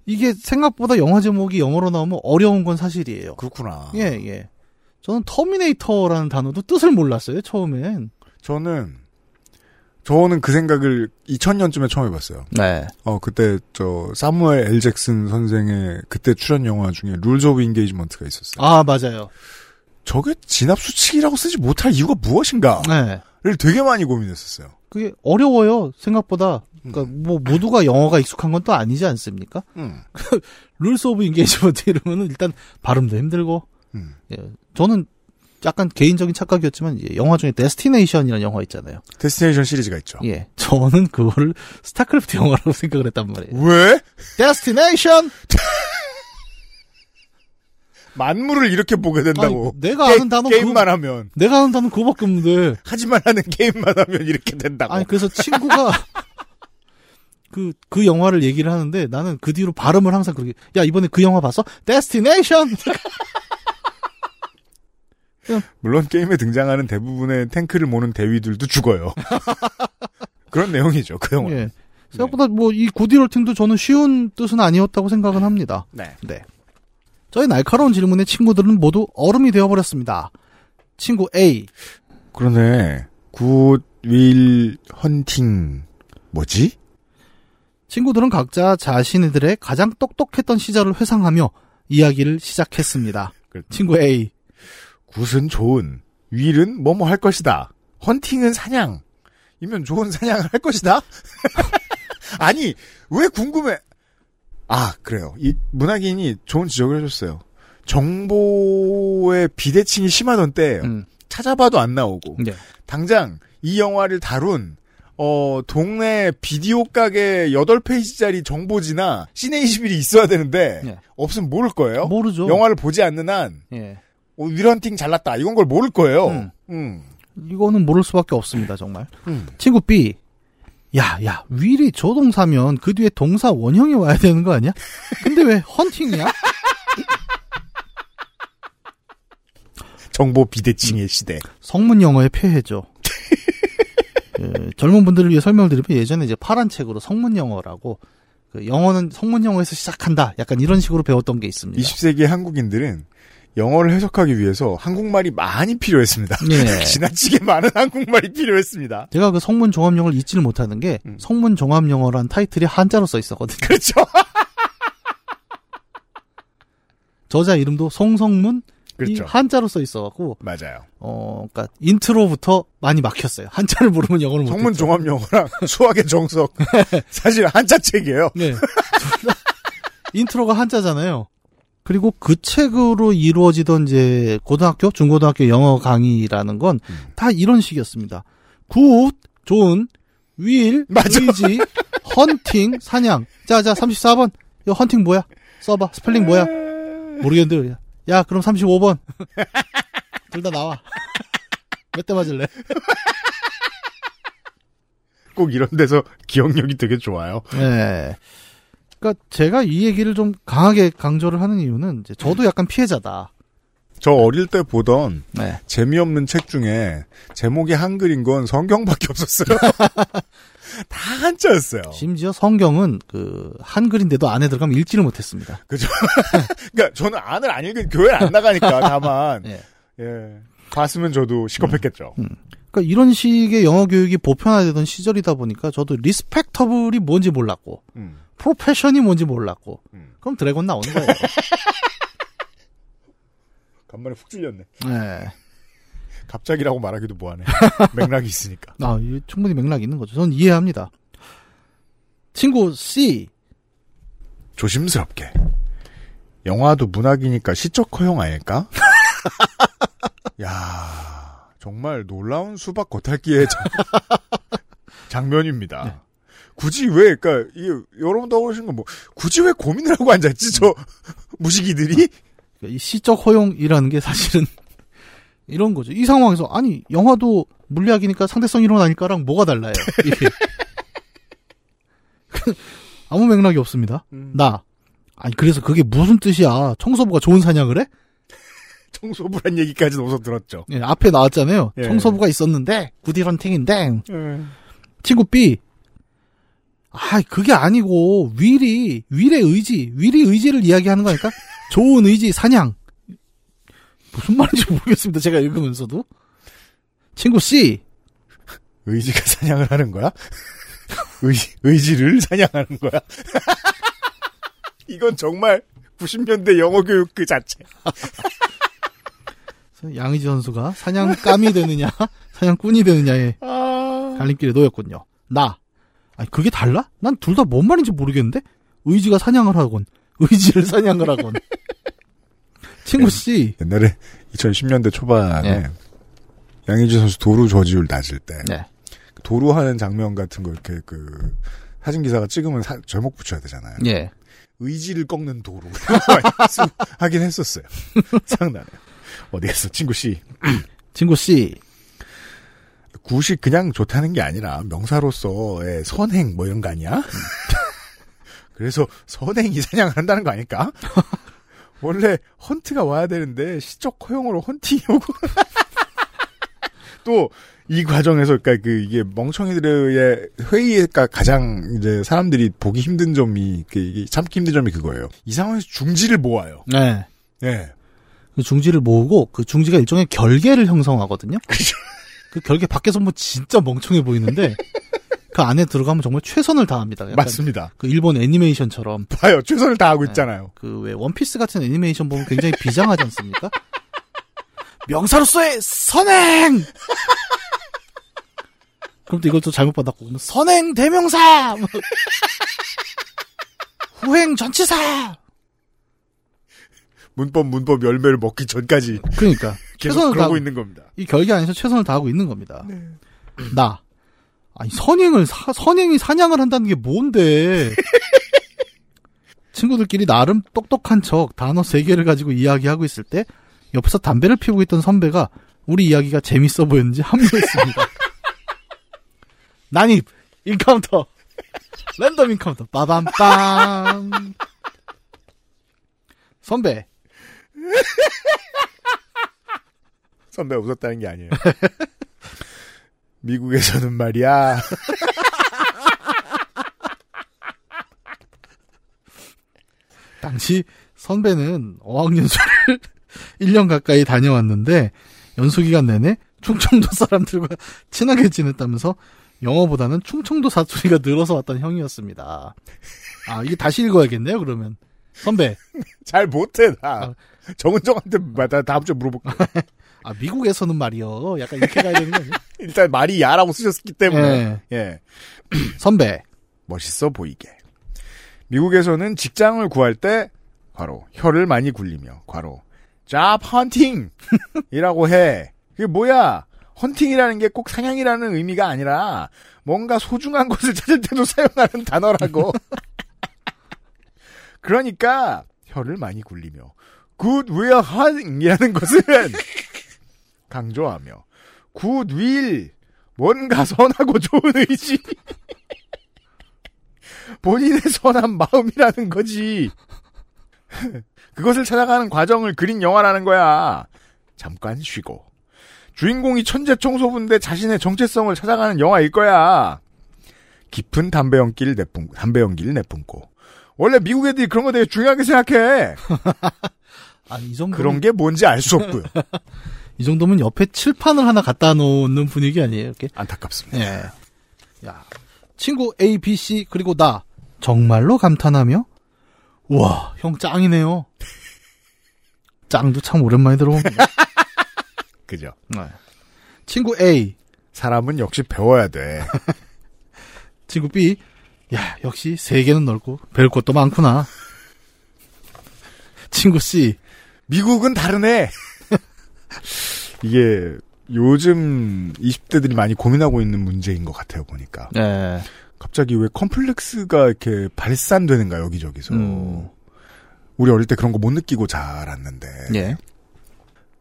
이게 생각보다 영화 제목이 영어로 나오면 어려운 건 사실이에요. 그렇구나. 예, 예. 저는 terminator라는 단어도 뜻을 몰랐어요 처음엔. 저는 저는 그 생각을 2000년쯤에 처음 해봤어요. 네. 어 그때 저 사무엘 엘 잭슨 선생의 그때 출연 영화 중에 Rules of Engagement가 있었어요. 아 맞아요. 저게 진압 수칙이라고 쓰지 못할 이유가 무엇인가를 네. 되게 많이 고민했었어요. 그게 어려워요 생각보다. 그러니까 뭐 모두가 영어가 익숙한 건 또 아니지 않습니까? 음. Rules of Engagement 이러면은 일단 발음도 힘들고. 음. 예. 저는 약간 개인적인 착각이었지만 예, 영화 중에 Destination이라는 영화 있잖아요. Destination 시리즈가 있죠. 예. 저는 그거를 스타크래프트 영화라고 생각을 했단 말이에요. 왜? Destination! 만물을 이렇게 보게 된다고. 아니, 내가 게- 아는 단어 게임만 그거- 하면 내가 하는 단어는 그거밖에 없는데. 하지만 하는 게임만 하면 이렇게 된다고. 아니 그래서 친구가 그, 그 영화를 얘기를 하는데 나는 그 뒤로 발음을 항상 그렇게, 야, 이번에 그 영화 봤어? 데스티네이션! 물론 게임에 등장하는 대부분의 탱크를 모는 대위들도 죽어요. 그런 내용이죠. 그 영화. 예. 생각보다 뭐이 구디롤팅도 저는 쉬운 뜻은 아니었다고 생각은 합니다. 네. 네. 저희 날카로운 질문에 친구들은 모두 얼음이 되어버렸습니다. 친구 A. 그러네. 굿윌 헌팅 뭐지? 친구들은 각자 자신들의 가장 똑똑했던 시절을 회상하며 이야기를 시작했습니다. 친구 A. 굿은 좋은, 윌은 뭐뭐 할 것이다. 헌팅은 사냥. 이면 좋은 사냥을 할 것이다. 아니 왜 궁금해? 아 그래요. 이 문학인이 좋은 지적을 해줬어요. 정보의 비대칭이 심하던 때예요. 음. 찾아봐도 안 나오고 네. 당장 이 영화를 다룬 어 동네 비디오 가게 8페이지짜리 정보지나 시네21이 있어야 되는데 네. 없으면 모를 거예요. 모르죠. 영화를 보지 않는 한 예. 어, 위런팅 잘났다 이건 걸 모를 거예요. 음. 음. 이거는 모를 수밖에 없습니다, 정말. 음. 친구 B. 야, 야, 윌이 조동사면 그 뒤에 동사 원형이 와야 되는 거 아니야? 근데 왜 헌팅이야? 정보 비대칭의 시대. 성문 영어의 폐해죠. 그 젊은 분들을 위해 설명을 드리면 예전에 이제 파란 책으로 성문 영어라고 그 영어는 성문 영어에서 시작한다. 약간 이런 식으로 배웠던 게 있습니다. 20세기 한국인들은 영어를 해석하기 위해서 한국말이 많이 필요했습니다. 예. 지나치게 많은 한국말이 필요했습니다. 제가 그 성문 종합 영어를 잊지를 못하는 게 음. 성문 종합 영어란 타이틀이 한자로 써 있었거든요. 그렇죠. 저자 이름도 송성문 이 그렇죠. 한자로 써 있어갖고 맞아요. 어, 그러니까 intro부터 많이 막혔어요. 한자를 모르면 영어를 못. 성문 종합 영어랑 수학의 정석. 사실 한자 책이에요. 네. intro가 한자잖아요. 그리고 그 책으로 이루어지던 이제 고등학교, 중고등학교 영어 강의라는 건 다 이런 식이었습니다. Good, 좋은, will, 맞아. 의지, 헌팅, 사냥. 자, 자, 34번. 이거 헌팅 뭐야? 써봐. 스펠링 뭐야? 모르겠는데. 야, 그럼 35번. 둘 다 나와. 몇 대 맞을래? 꼭 이런 데서 기억력이 되게 좋아요. 네. 그러니까 제가 이 얘기를 좀 강하게 강조를 하는 이유는 이제 저도 약간 피해자다. 저 어릴 때 보던 네. 재미없는 책 중에 제목이 한글인 건 성경밖에 없었어요. 다 한자였어요. 심지어 성경은 그 한글인데도 안에 들어가면 읽지를 못했습니다. 그죠? 그러니까 저는 안을 안 읽은 교회 안 나가니까 다만 예. 예. 봤으면 저도 식겁했겠죠. 그러니까 이런 식의 영어 교육이 보편화되던 시절이다 보니까 저도 respectable이 뭔지 몰랐고 음. profession이 뭔지 몰랐고 음. 그럼 dragon 나오는 거예요. 간만에 훅 찔렸네. 네. 갑자기라고 말하기도 뭐하네. 맥락이 있으니까. 아, 충분히 맥락이 있는 거죠. 저는 이해합니다. 친구 C. 조심스럽게. 영화도 문학이니까 시적 허용 아닐까? 야 정말 놀라운 수박 겉핥기의 장, 장면입니다. 굳이 왜, 그니까, 이, 여러분도 어르신 건 뭐, 굳이 왜 고민을 하고 앉아있지, 저, 무식이들이? 이 시적 허용이라는 게 사실은 이런 거죠. 이 상황에서 아니 영화도 물리학이니까 상대성 이론 아닐까랑 뭐가 달라요? 아무 맥락이 없습니다. 나 아니 그래서 그게 무슨 뜻이야? 청소부가 좋은 사냥을 해? 청소부란 얘기까지는 어서 들었죠. 예, 앞에 나왔잖아요. 예. 청소부가 있었는데 굿이 헌팅인데 친구 B. 아, 그게 아니고 윌이 윌의 의지, 윌이 의지를 이야기하는 거니까 좋은 의지, 사냥. 무슨 말인지 모르겠습니다. 제가 읽으면서도. 친구 C. 의지가 사냥을 하는 거야? 의, 의지를 사냥하는 거야? 이건 정말 90년대 영어 교육 그 자체. 양의지 선수가 사냥감이 되느냐, 사냥꾼이 되느냐의 아... 갈림길에 놓였군요. 나. 아니, 그게 달라? 난 둘 다 뭔 말인지 모르겠는데? 의지가 사냥을 하건, 의지를 사냥을 하건. 친구 씨. 옛날에 2010년대 초반에 예. 양의지 선수 도루 저지율 낮을 때 네. 도루 하는 장면 같은 거 이렇게 그 사진 기사가 찍으면 사- 제목 붙여야 되잖아요. 예. 의지를 꺾는 도루 하긴 했었어요. 상당해요. 어디 갔어 친구 씨. 친구 씨. 굿이 그냥 좋다는 게 아니라 명사로서의 선행 뭐 이런 거 아니야? 그래서 선행이 사냥을 한다는 거 아닐까? 원래 헌트가 와야 되는데 시적 허용으로 헌팅이 오고 또 이 과정에서 그러니까 그 이게 멍청이들의 회의가 가장 이제 사람들이 보기 힘든 점이 그 이게 참기 힘든 점이 그거예요. 이 상황에서 중지를 모아요. 네. 예. 그 중지를 모으고 그 중지가 일종의 결계를 형성하거든요. 그 결계 밖에서 뭐 진짜 멍청해 보이는데 그 안에 들어가면 정말 최선을 다합니다. 맞습니다. 그 일본 애니메이션처럼 봐요. 최선을 다하고 있잖아요. 그 왜 원피스 같은 애니메이션 보면 굉장히 비장하지 않습니까? 명사로서의 선행. 그럼 또 이걸 또 잘못 받았고 그러면 선행 대명사 뭐. 후행 전치사 문법 문법 열매를 먹기 전까지 그러니까 최선을 그러고 다하고- 있는 겁니다. 이 결계 안에서 최선을 다하고 있는 겁니다. 나 아니 선행을 사- 선행이 사냥을 한다는 게 뭔데? 친구들끼리 나름 똑똑한 척 단어 세 개를 가지고 이야기하고 있을 때 옆에서 담배를 피우고 있던 선배가 우리 이야기가 재밌어 보였는지 합류했습니다. 난입 Encounter random encounter 빠밤빰 선배 선배 웃었다는 게 아니에요. 미국에서는 말이야. 당시 선배는 어학연수를 1년 가까이 다녀왔는데 연수기간 내내 충청도 사람들과 친하게 지냈다면서 영어보다는 충청도 사투리가 늘어서 왔던 형이었습니다. 아, 이게 다시 읽어야겠네요, 그러면. 선배. 잘 못해 나. 정은정한테 마- 나 다음 주에 물어볼게. 아, 미국에서는 말이요. 약간 이렇게 가야 되는 거 아니에요? 일단 말이 야라고 쓰셨기 때문에. 예. 예. 선배. 멋있어 보이게. 미국에서는 직장을 구할 때 과로 혀를 많이 굴리며 과로 잡 헌팅이라고 해. 그게 뭐야? 헌팅이라는 게 꼭 사냥이라는 의미가 아니라 뭔가 소중한 것을 찾을 때도 사용하는 단어라고. 그러니까 혀를 많이 굴리며 good will hunting이라는 것은 강조하며 will 뭔가 선하고 좋은 의지 본인의 선한 마음이라는 거지. 그것을 찾아가는 과정을 그린 영화라는 거야. 잠깐 쉬고. 주인공이 천재 청소부인데 자신의 정체성을 찾아가는 영화일 거야. 깊은 담배 연기를 내뿜, 담배 연기를 내뿜고. 원래 미국 애들이 그런 거 되게 중요하게 생각해. 아, 이 정도 그런 게 뭔지 알 수 없고요. 이 정도면 옆에 칠판을 하나 갖다 놓는 분위기 아니에요, 이렇게? 안타깝습니다. 예. 야, 친구 A, B, C 그리고 나 정말로 감탄하며 우와, 형 짱이네요. 짱도 참 오랜만에 들어봅니다. 그죠. 네. 친구 A, 사람은 역시 배워야 돼. 친구 B, 야, 역시 세계는 넓고 배울 것도 많구나. 친구 C, 미국은 다르네. 이게 요즘 20대들이 많이 고민하고 있는 문제인 것 같아요, 보니까. 예. 갑자기 왜 컴플렉스가 이렇게 발산되는가, 여기저기서. 음. 우리 어릴 때 그런 거 못 느끼고 자랐는데. 예.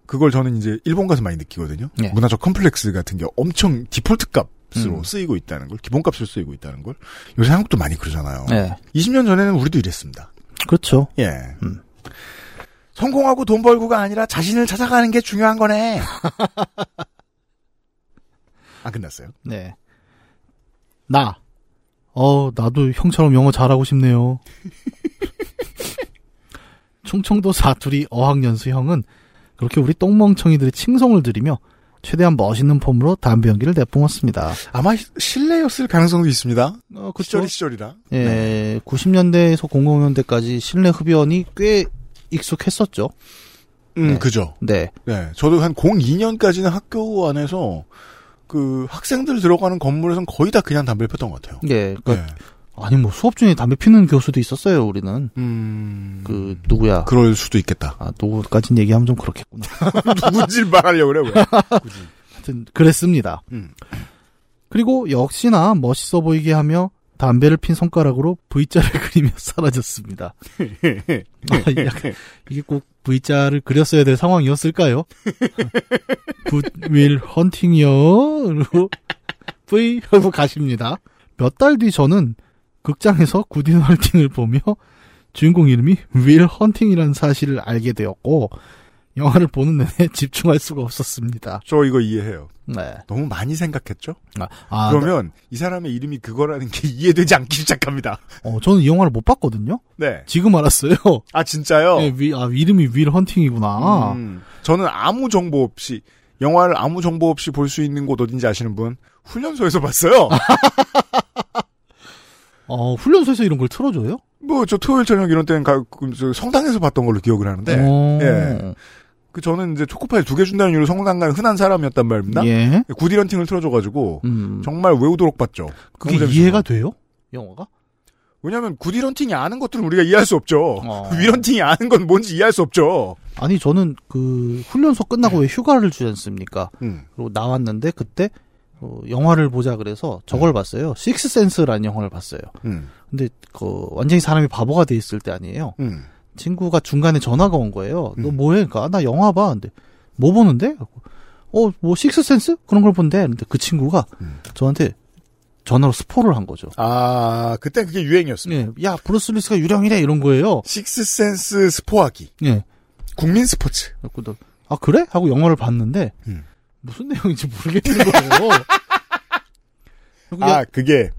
그걸 저는 이제 일본 가서 많이 느끼거든요. 예. 문화적 컴플렉스 같은 게 엄청 디폴트 값으로 음. 쓰이고 있다는 걸, 기본값으로 쓰이고 있다는 걸. 요새 한국도 많이 그러잖아요. 예. 20년 전에는 우리도 이랬습니다. 그렇죠. 예. 음. 성공하고 돈 벌고가 아니라 자신을 찾아가는 게 중요한 거네. 안 끝났어요? 네. 나. 어, 나도 형처럼 영어 잘하고 싶네요. 충청도 사투리 어학연수 형은 그렇게 우리 똥멍청이들의 칭송을 드리며 최대한 멋있는 폼으로 담배 연기를 내뿜었습니다. 아마 실내였을 가능성도 있습니다. 어, 그쵸. 시절이 시절이라. 예, 90년대에서 00년대까지 실내 흡연이 꽤 익숙했었죠. 음, 네. 그죠. 네. 네. 저도 한 02년까지는 학교 안에서 그 학생들 들어가는 건물에선 거의 다 그냥 담배를 폈던 것 같아요. 예, 그러니까 네. 아니 뭐 수업 중에 담배 피는 교수도 있었어요. 우리는 음. 그 누구야? 그럴 수도 있겠다. 아 누구까진 얘기하면 좀 그렇겠구나. 누군지 말하려고 그래, 왜. 하여튼 그랬습니다. 음. 그리고 역시나 멋있어 보이게 하며 담배를 핀 손가락으로 V자를 그리며 사라졌습니다. 아, 약간 이게 꼭 V자를 그렸어야 될 상황이었을까요? Will hunting이요. 그리고 V 하고 가십니다. 몇 달 뒤 저는 극장에서 굿인 헐팅을 보며 주인공 이름이 윌 헌팅이라는 사실을 알게 되었고 영화를 보는 내내 집중할 수가 없었습니다. 저 이거 이해해요. 네. 너무 많이 생각했죠? 아, 그러면 이 사람의 이름이 그거라는 게 이해되지 않기 시작합니다. 어, 저는 이 영화를 못 봤거든요. 네. 지금 알았어요. 아, 진짜요? 네, 위, 아, 이름이 윌 헌팅이구나. 음, 저는 아무 정보 없이 영화를 아무 정보 없이 볼 수 있는 곳 어딘지 아시는 분 훈련소에서 봤어요. 어, 훈련소에서 이런 걸 틀어줘요? 뭐 저 토요일 저녁 이런 때는 가, 그, 저 성당에서 봤던 걸로 기억을 하는데 어. 예. 그 저는 이제 초코파이 두 개 준다는 이유로 건 흔한 사람이었단 말입니다. 예. 구디런팅을 틀어줘가지고 음. 정말 외우도록 봤죠. 그게. 이해가 돼요? 영화가? 왜냐하면 구디런팅이 아는 것들은 우리가 이해할 수 없죠. 어. 위런팅이 아는 건 뭔지 이해할 수 없죠. 아니 저는 그 훈련소 끝나고 왜 휴가를 주지 않습니까? 음. 그리고 나왔는데 그때 어, 영화를 보자 그래서 저걸 봤어요. 식스센스라는 영화를 봤어요. 음. 근데 그 완전히 사람이 바보가 돼 있을 때 아니에요. 음. 친구가 중간에 전화가 온 거예요. 너 뭐해? 그러니까 아, 나 영화 봐. 근데 뭐 보는데? 어, 뭐 식스센스 그런 걸 본대. 근데 그 친구가 음. 저한테 전화로 스포를 한 거죠. 아, 그때 그게 유행이었습니다. 예, 야 브루스 윌리스가 유령이래 이런 거예요. Sixth Sense 스포하기. 예. 국민 스포츠. 그래서 아 그래? 하고 영화를 봤는데 음. 무슨 내용인지 모르겠는 거예요. 아, 야- 그게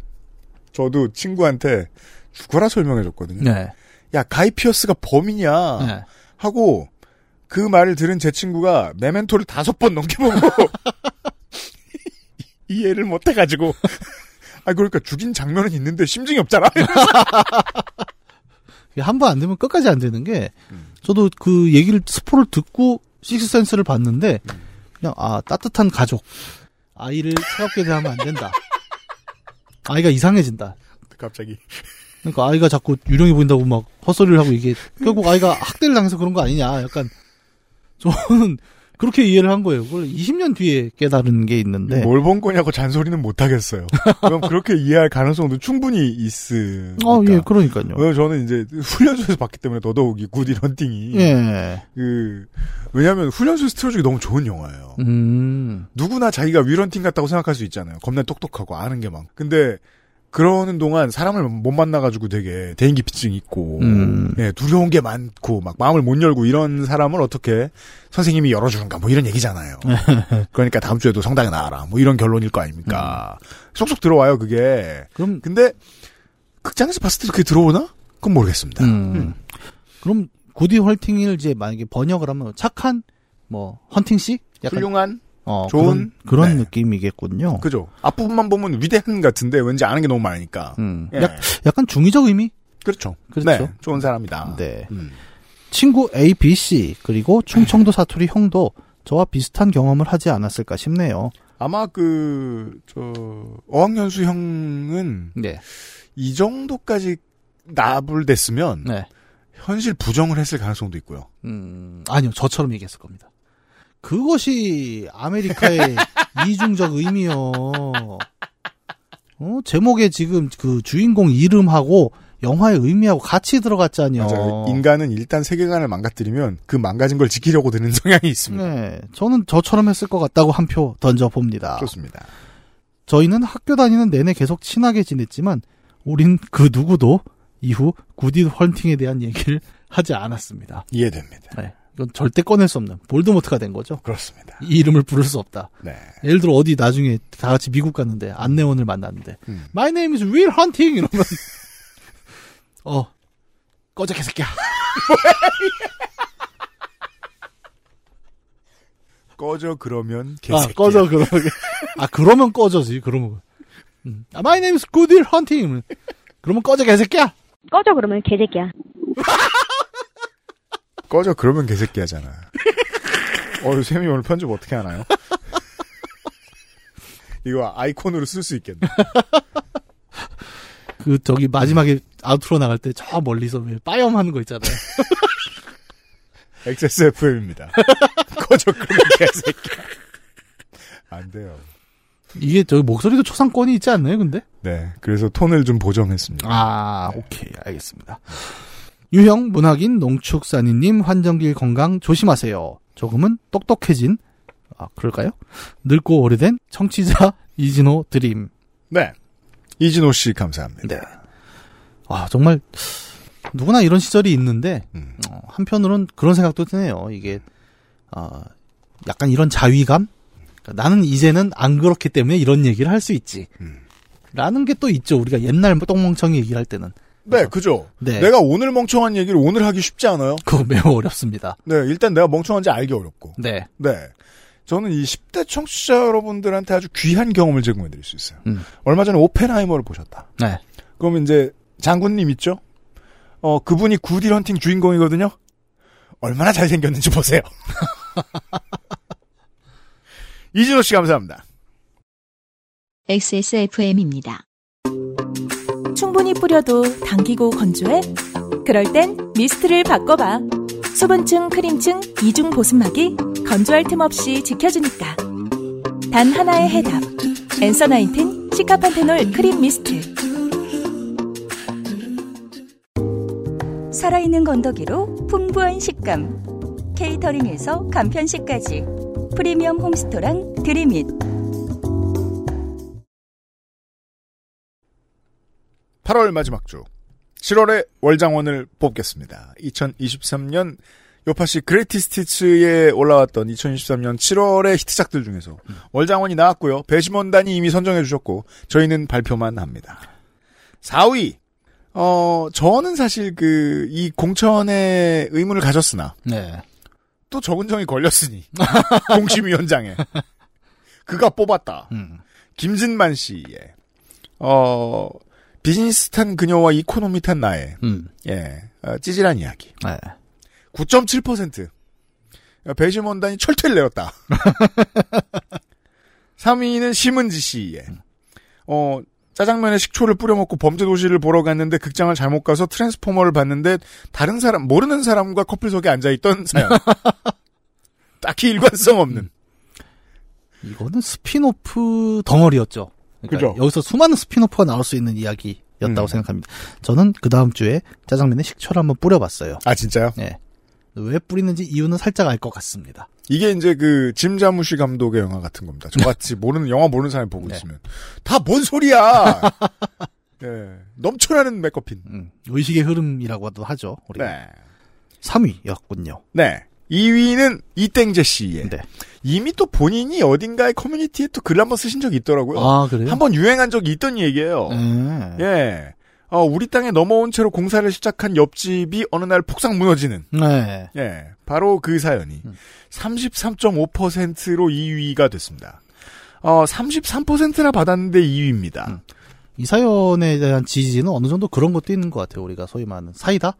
저도 친구한테 죽어라 설명해 줬거든요. 네. 야, 가이 피어스가 범이냐 네. 하고 그 말을 들은 제 친구가 Memento를 다섯 번 넘게 보고 이해를 못해가지고 아 그러니까 죽인 장면은 있는데 심증이 없잖아. 한 번 안 되면 끝까지 안 되는 게 음. 저도 그 얘기를 스포를 듣고 식스센스를 봤는데 음. 그냥 아 따뜻한 가족 아이를 차갑게 대하면 안 된다. 아이가 이상해진다. 갑자기 그러니까 아이가 자꾸 유령이 보인다고 막 헛소리를 하고 이게 결국 아이가 학대를 당해서 그런 거 아니냐. 약간 저는 그렇게 이해를 한 거예요. 그걸 20년 뒤에 깨달은 게 있는데. 뭘 본 거냐고 잔소리는 못 하겠어요. 그럼 그렇게 이해할 가능성도 충분히 있으니까. 어, 예, 그러니까요. 왜냐면 저는 이제 훈련소에서 봤기 때문에 더더욱이 구디 런팅이 예. 그 왜냐하면 훈련소에서 틀어주기 너무 좋은 영화예요. 음. 누구나 자기가 위런팅 같다고 생각할 수 있잖아요. 겁나 똑똑하고 아는 게 많고. 근데 그러는 동안 사람을 못 만나가지고 되게 대인기피증 있고, 음. 예, 두려운 게 많고, 막 마음을 못 열고 이런 사람을 어떻게 선생님이 열어주는가, 뭐 이런 얘기잖아요. 그러니까 다음 주에도 성당에 나와라, 뭐 이런 결론일 거 아닙니까. 쏙쏙 들어와요, 그게. 그럼 근데 극장에서 봤을 때도 그게 들어오나? 그건 모르겠습니다. 음. 그럼 구디 헐팅을 이제 만약에 번역을 하면 착한 뭐 헌팅 씨? 약간 훌륭한, 어, 좋은? 그런, 그런 네. 느낌이겠군요. 그죠. 앞부분만 보면 위대한 같은데 왠지 아는 게 너무 많으니까. 음. 예. 약, 약간 중의적 의미? 그렇죠. 그렇죠. 네, 좋은 사람이다. 네. 음. 친구 A, B, C 그리고 충청도 사투리 형도 저와 비슷한 경험을 하지 않았을까 싶네요. 아마 그, 저, 어학연수 형은 네. 이 정도까지 나불됐으면 네. 현실 부정을 했을 가능성도 있고요. 음, 아니요, 저처럼 얘기했을 겁니다. 그것이 아메리카의 이중적 의미요. 어, 제목에 지금 그 주인공 이름하고 영화의 의미하고 같이 들어갔잖아요. 맞아요. 인간은 일단 세계관을 망가뜨리면 그 망가진 걸 지키려고 드는 성향이 있습니다. 네, 저는 저처럼 했을 것 같다고 한 표 던져봅니다. 좋습니다. 저희는 학교 다니는 내내 계속 친하게 지냈지만 우린 그 누구도 이후 구디 헐팅에 대한 얘기를 하지 않았습니다. 이해됩니다. 네, 절대 꺼낼 수 없는 볼드모트가 된 거죠. 그렇습니다. 이 이름을 부를 수 없다. 네. 예를 들어 어디 나중에 다 같이 미국 갔는데 안내원을 만났는데 음. My name is Will Hunting 이러면 어 꺼져 개새끼야. 꺼져 그러면 아 개새끼야. 꺼져 그러면 아 그러면 꺼져지 그러면 음. 아, My name is Good Will Hunting 그러면 꺼져 개새끼야. 꺼져 그러면 개새끼야. 꺼져 그러면 개새끼 하잖아. 어, 쌤이 오늘 편집 어떻게 하나요? 이거 아이콘으로 쓸 수 있겠네. 그 저기 마지막에 아우트로 나갈 때 저 멀리서 왜 빠염 하는 거 있잖아요. XSFM입니다. 꺼져 그러면 개새끼. 안 돼요. 이게 저기 목소리도 초상권이 있지 않나요, 근데? 네. 그래서 톤을 좀 보정했습니다. 아, 오케이, 알겠습니다. 유형 문학인 농축산인님 환정길 건강 조심하세요. 조금은 똑똑해진 아 그럴까요? 늙고 오래된 청취자 이진호 드림. 네. 이진호 씨 감사합니다. 네. 와 정말 누구나 이런 시절이 있는데 음. 어, 한편으론 그런 생각도 드네요. 이게 아 약간 이런 자위감. 그러니까 나는 이제는 안 그렇기 때문에 이런 얘기를 할 수 있지. 음. 라는 게 또 있죠. 우리가 옛날 똥멍청이 얘기를 할 때는. 네, 그죠. 네. 내가 오늘 멍청한 얘기를 오늘 하기 쉽지 않아요. 그거 매우 어렵습니다. 네, 일단 내가 멍청한지 알기 어렵고. 네. 네. 저는 이 10대 청취자 여러분들한테 아주 귀한 경험을 제공해 드릴 수 있어요. 음. 얼마 전에 오펜하이머를 보셨다. 네. 그러면 이제 장군님 있죠? 어, 그분이 구디 헌팅 주인공이거든요? 얼마나 잘생겼는지 보세요. 이진호 씨 감사합니다. XSFM입니다. 충분히 뿌려도 당기고 건조해? 그럴 땐 미스트를 바꿔봐. 수분층, 크림층, 이중 보습막이 건조할 틈 없이 지켜주니까. 단 하나의 해답. 엔서 나인틴 시카판테놀 크림 미스트. 살아있는 건더기로 풍부한 식감. 케이터링에서 간편식까지. 프리미엄 홈스토랑 드림잇. 8월 마지막 주 7월의 월장원을 뽑겠습니다. 2023년 요파시 그레이티스티츠에 올라왔던 2023년 7월의 히트작들 중에서 월장원이 나왔고요. 배심원단이 이미 선정해 주셨고 저희는 발표만 합니다. 4위 어 저는 사실 그 이 공천에 의문을 가졌으나 네. 또 정은정이 걸렸으니 공심위원장에 그가 뽑았다. 음. 김진만 씨의 어 비즈니스 탄 그녀와 economy 탄 나의 음. 예 어, 찌질한 이야기. 네. 9.7% 배심원단이 철퇴를 내렸다. 3위는 심은지 씨의 어 짜장면에 식초를 뿌려 먹고 범죄 도시를 보러 갔는데 극장을 잘못 가서 Transformer를 봤는데 다른 사람 모르는 사람과 커플석에 앉아 있던 사연. 딱히 일관성 없는. 이거는 스피노프 덩어리였죠. 그러니까 그죠. 여기서 수많은 spin-off가 나올 수 있는 이야기였다고 음. 생각합니다. 저는 그 다음 주에 짜장면에 식초를 한번 뿌려봤어요. 아 진짜요? 네. 왜 뿌리는지 이유는 살짝 알 것 같습니다. 이게 이제 그 짐 자무시 감독의 영화 같은 겁니다. 저같이 모르는 영화 모르는 사람이 보고 네. 있으면 다 뭔 소리야. 예, 넘쳐나는 MacGuffin. 음, 의식의 흐름이라고도 하죠. 우리가. 네. 3위였군요. 네. 2위는 이땡재 씨의 네. 이미 또 본인이 어딘가의 커뮤니티에 또 글 한번 쓰신 적이 있더라고요. 아, 그래요? 한번 유행한 적이 있던 얘기예요. 네. 예. 어, 우리 땅에 넘어온 채로 공사를 시작한 옆집이 어느 날 폭삭 무너지는. 네. 예. 바로 그 사연이 음. 33.5%로 2위가 됐습니다. 어, 33%나 받았는데 2위입니다. 음. 이 사연에 대한 지지는 어느 정도 그런 것도 있는 것 같아요. 우리가 소위 말하는 사이다?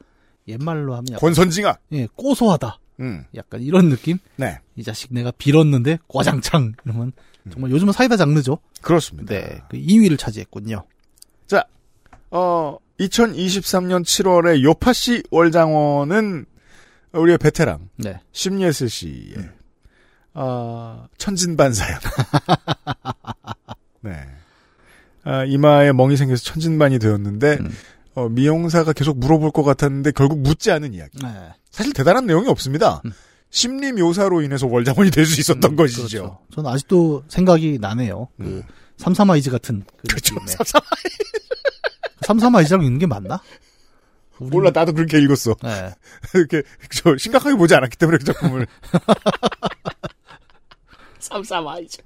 옛말로 하면 약간, 권선징악. 예, 고소하다. 음. 약간 이런 느낌? 네. 이 자식 내가 빌었는데 꽈장창 이러면 정말 요즘은 사이다 장르죠. 그렇습니다. 네, 그 2위를 차지했군요. 자, 어, 2023년 7월에 요파시 월장원은 우리의 베테랑 네, 심예슬 씨의 음. 아, 천진반사연. 네. 아, 이마에 멍이 생겨서 천진반이 되었는데 음. 어, 미용사가 계속 물어볼 것 같았는데 결국 묻지 않은 이야기. 네. 사실 대단한 내용이 없습니다. 음. 심리 묘사로 인해서 월장원이 될 수 있었던 음, 것이죠. 그렇죠. 저는 아직도 생각이 나네요. 그 음. 삼삼아이즈 같은 그 그렇죠. 느낌의. 삼삼아이즈라고 읽는 게 맞나? 우리- 몰라 나도 그렇게 읽었어. 네. 이렇게 저 심각하게 보지 않았기 때문에 그 작품을. 삼삼아이즈.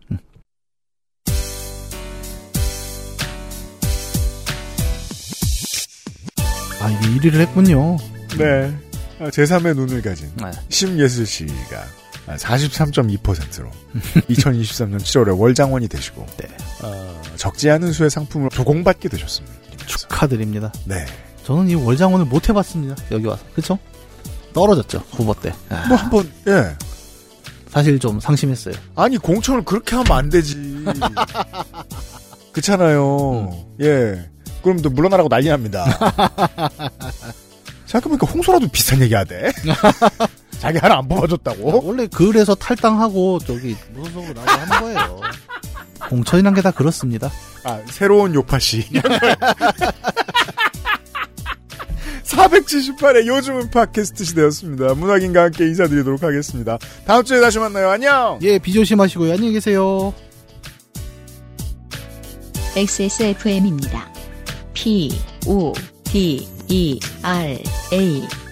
아 이게 1위를 했군요. 네. 아, 제3의 눈을 가진 네. 심예슬 씨가 43.2%로 2023년 7월에 월장원이 되시고 네. 어, 적지 않은 수의 상품을 조공받게 되셨습니다. 축하드립니다. 네. 저는 이 월장원을 못 해봤습니다. 여기 와서 그렇죠? 떨어졌죠 후보 때. 아, 뭐 한번 예. 사실 좀 상심했어요. 아니 공천을 그렇게 하면 안 되지. 그렇잖아요. 예. 그럼 또 물러나라고 난리 납니다. 생각해보니까 홍소라도 비슷한 얘기 하대. 자기 하나 안 뽑아줬다고? 원래 글에서 탈당하고 저기 무소속으로 나오고 하는 거예요. 공천이란 게 다 그렇습니다. 아, 새로운 요파시. 478회 요즘은 팟캐스트 시대였습니다. 문학인과 함께 인사드리도록 하겠습니다. 다음 주에 다시 만나요. 안녕! 예, 비 조심하시고요. 안녕히 계세요. XSFM입니다. P, O, D, E, R, A.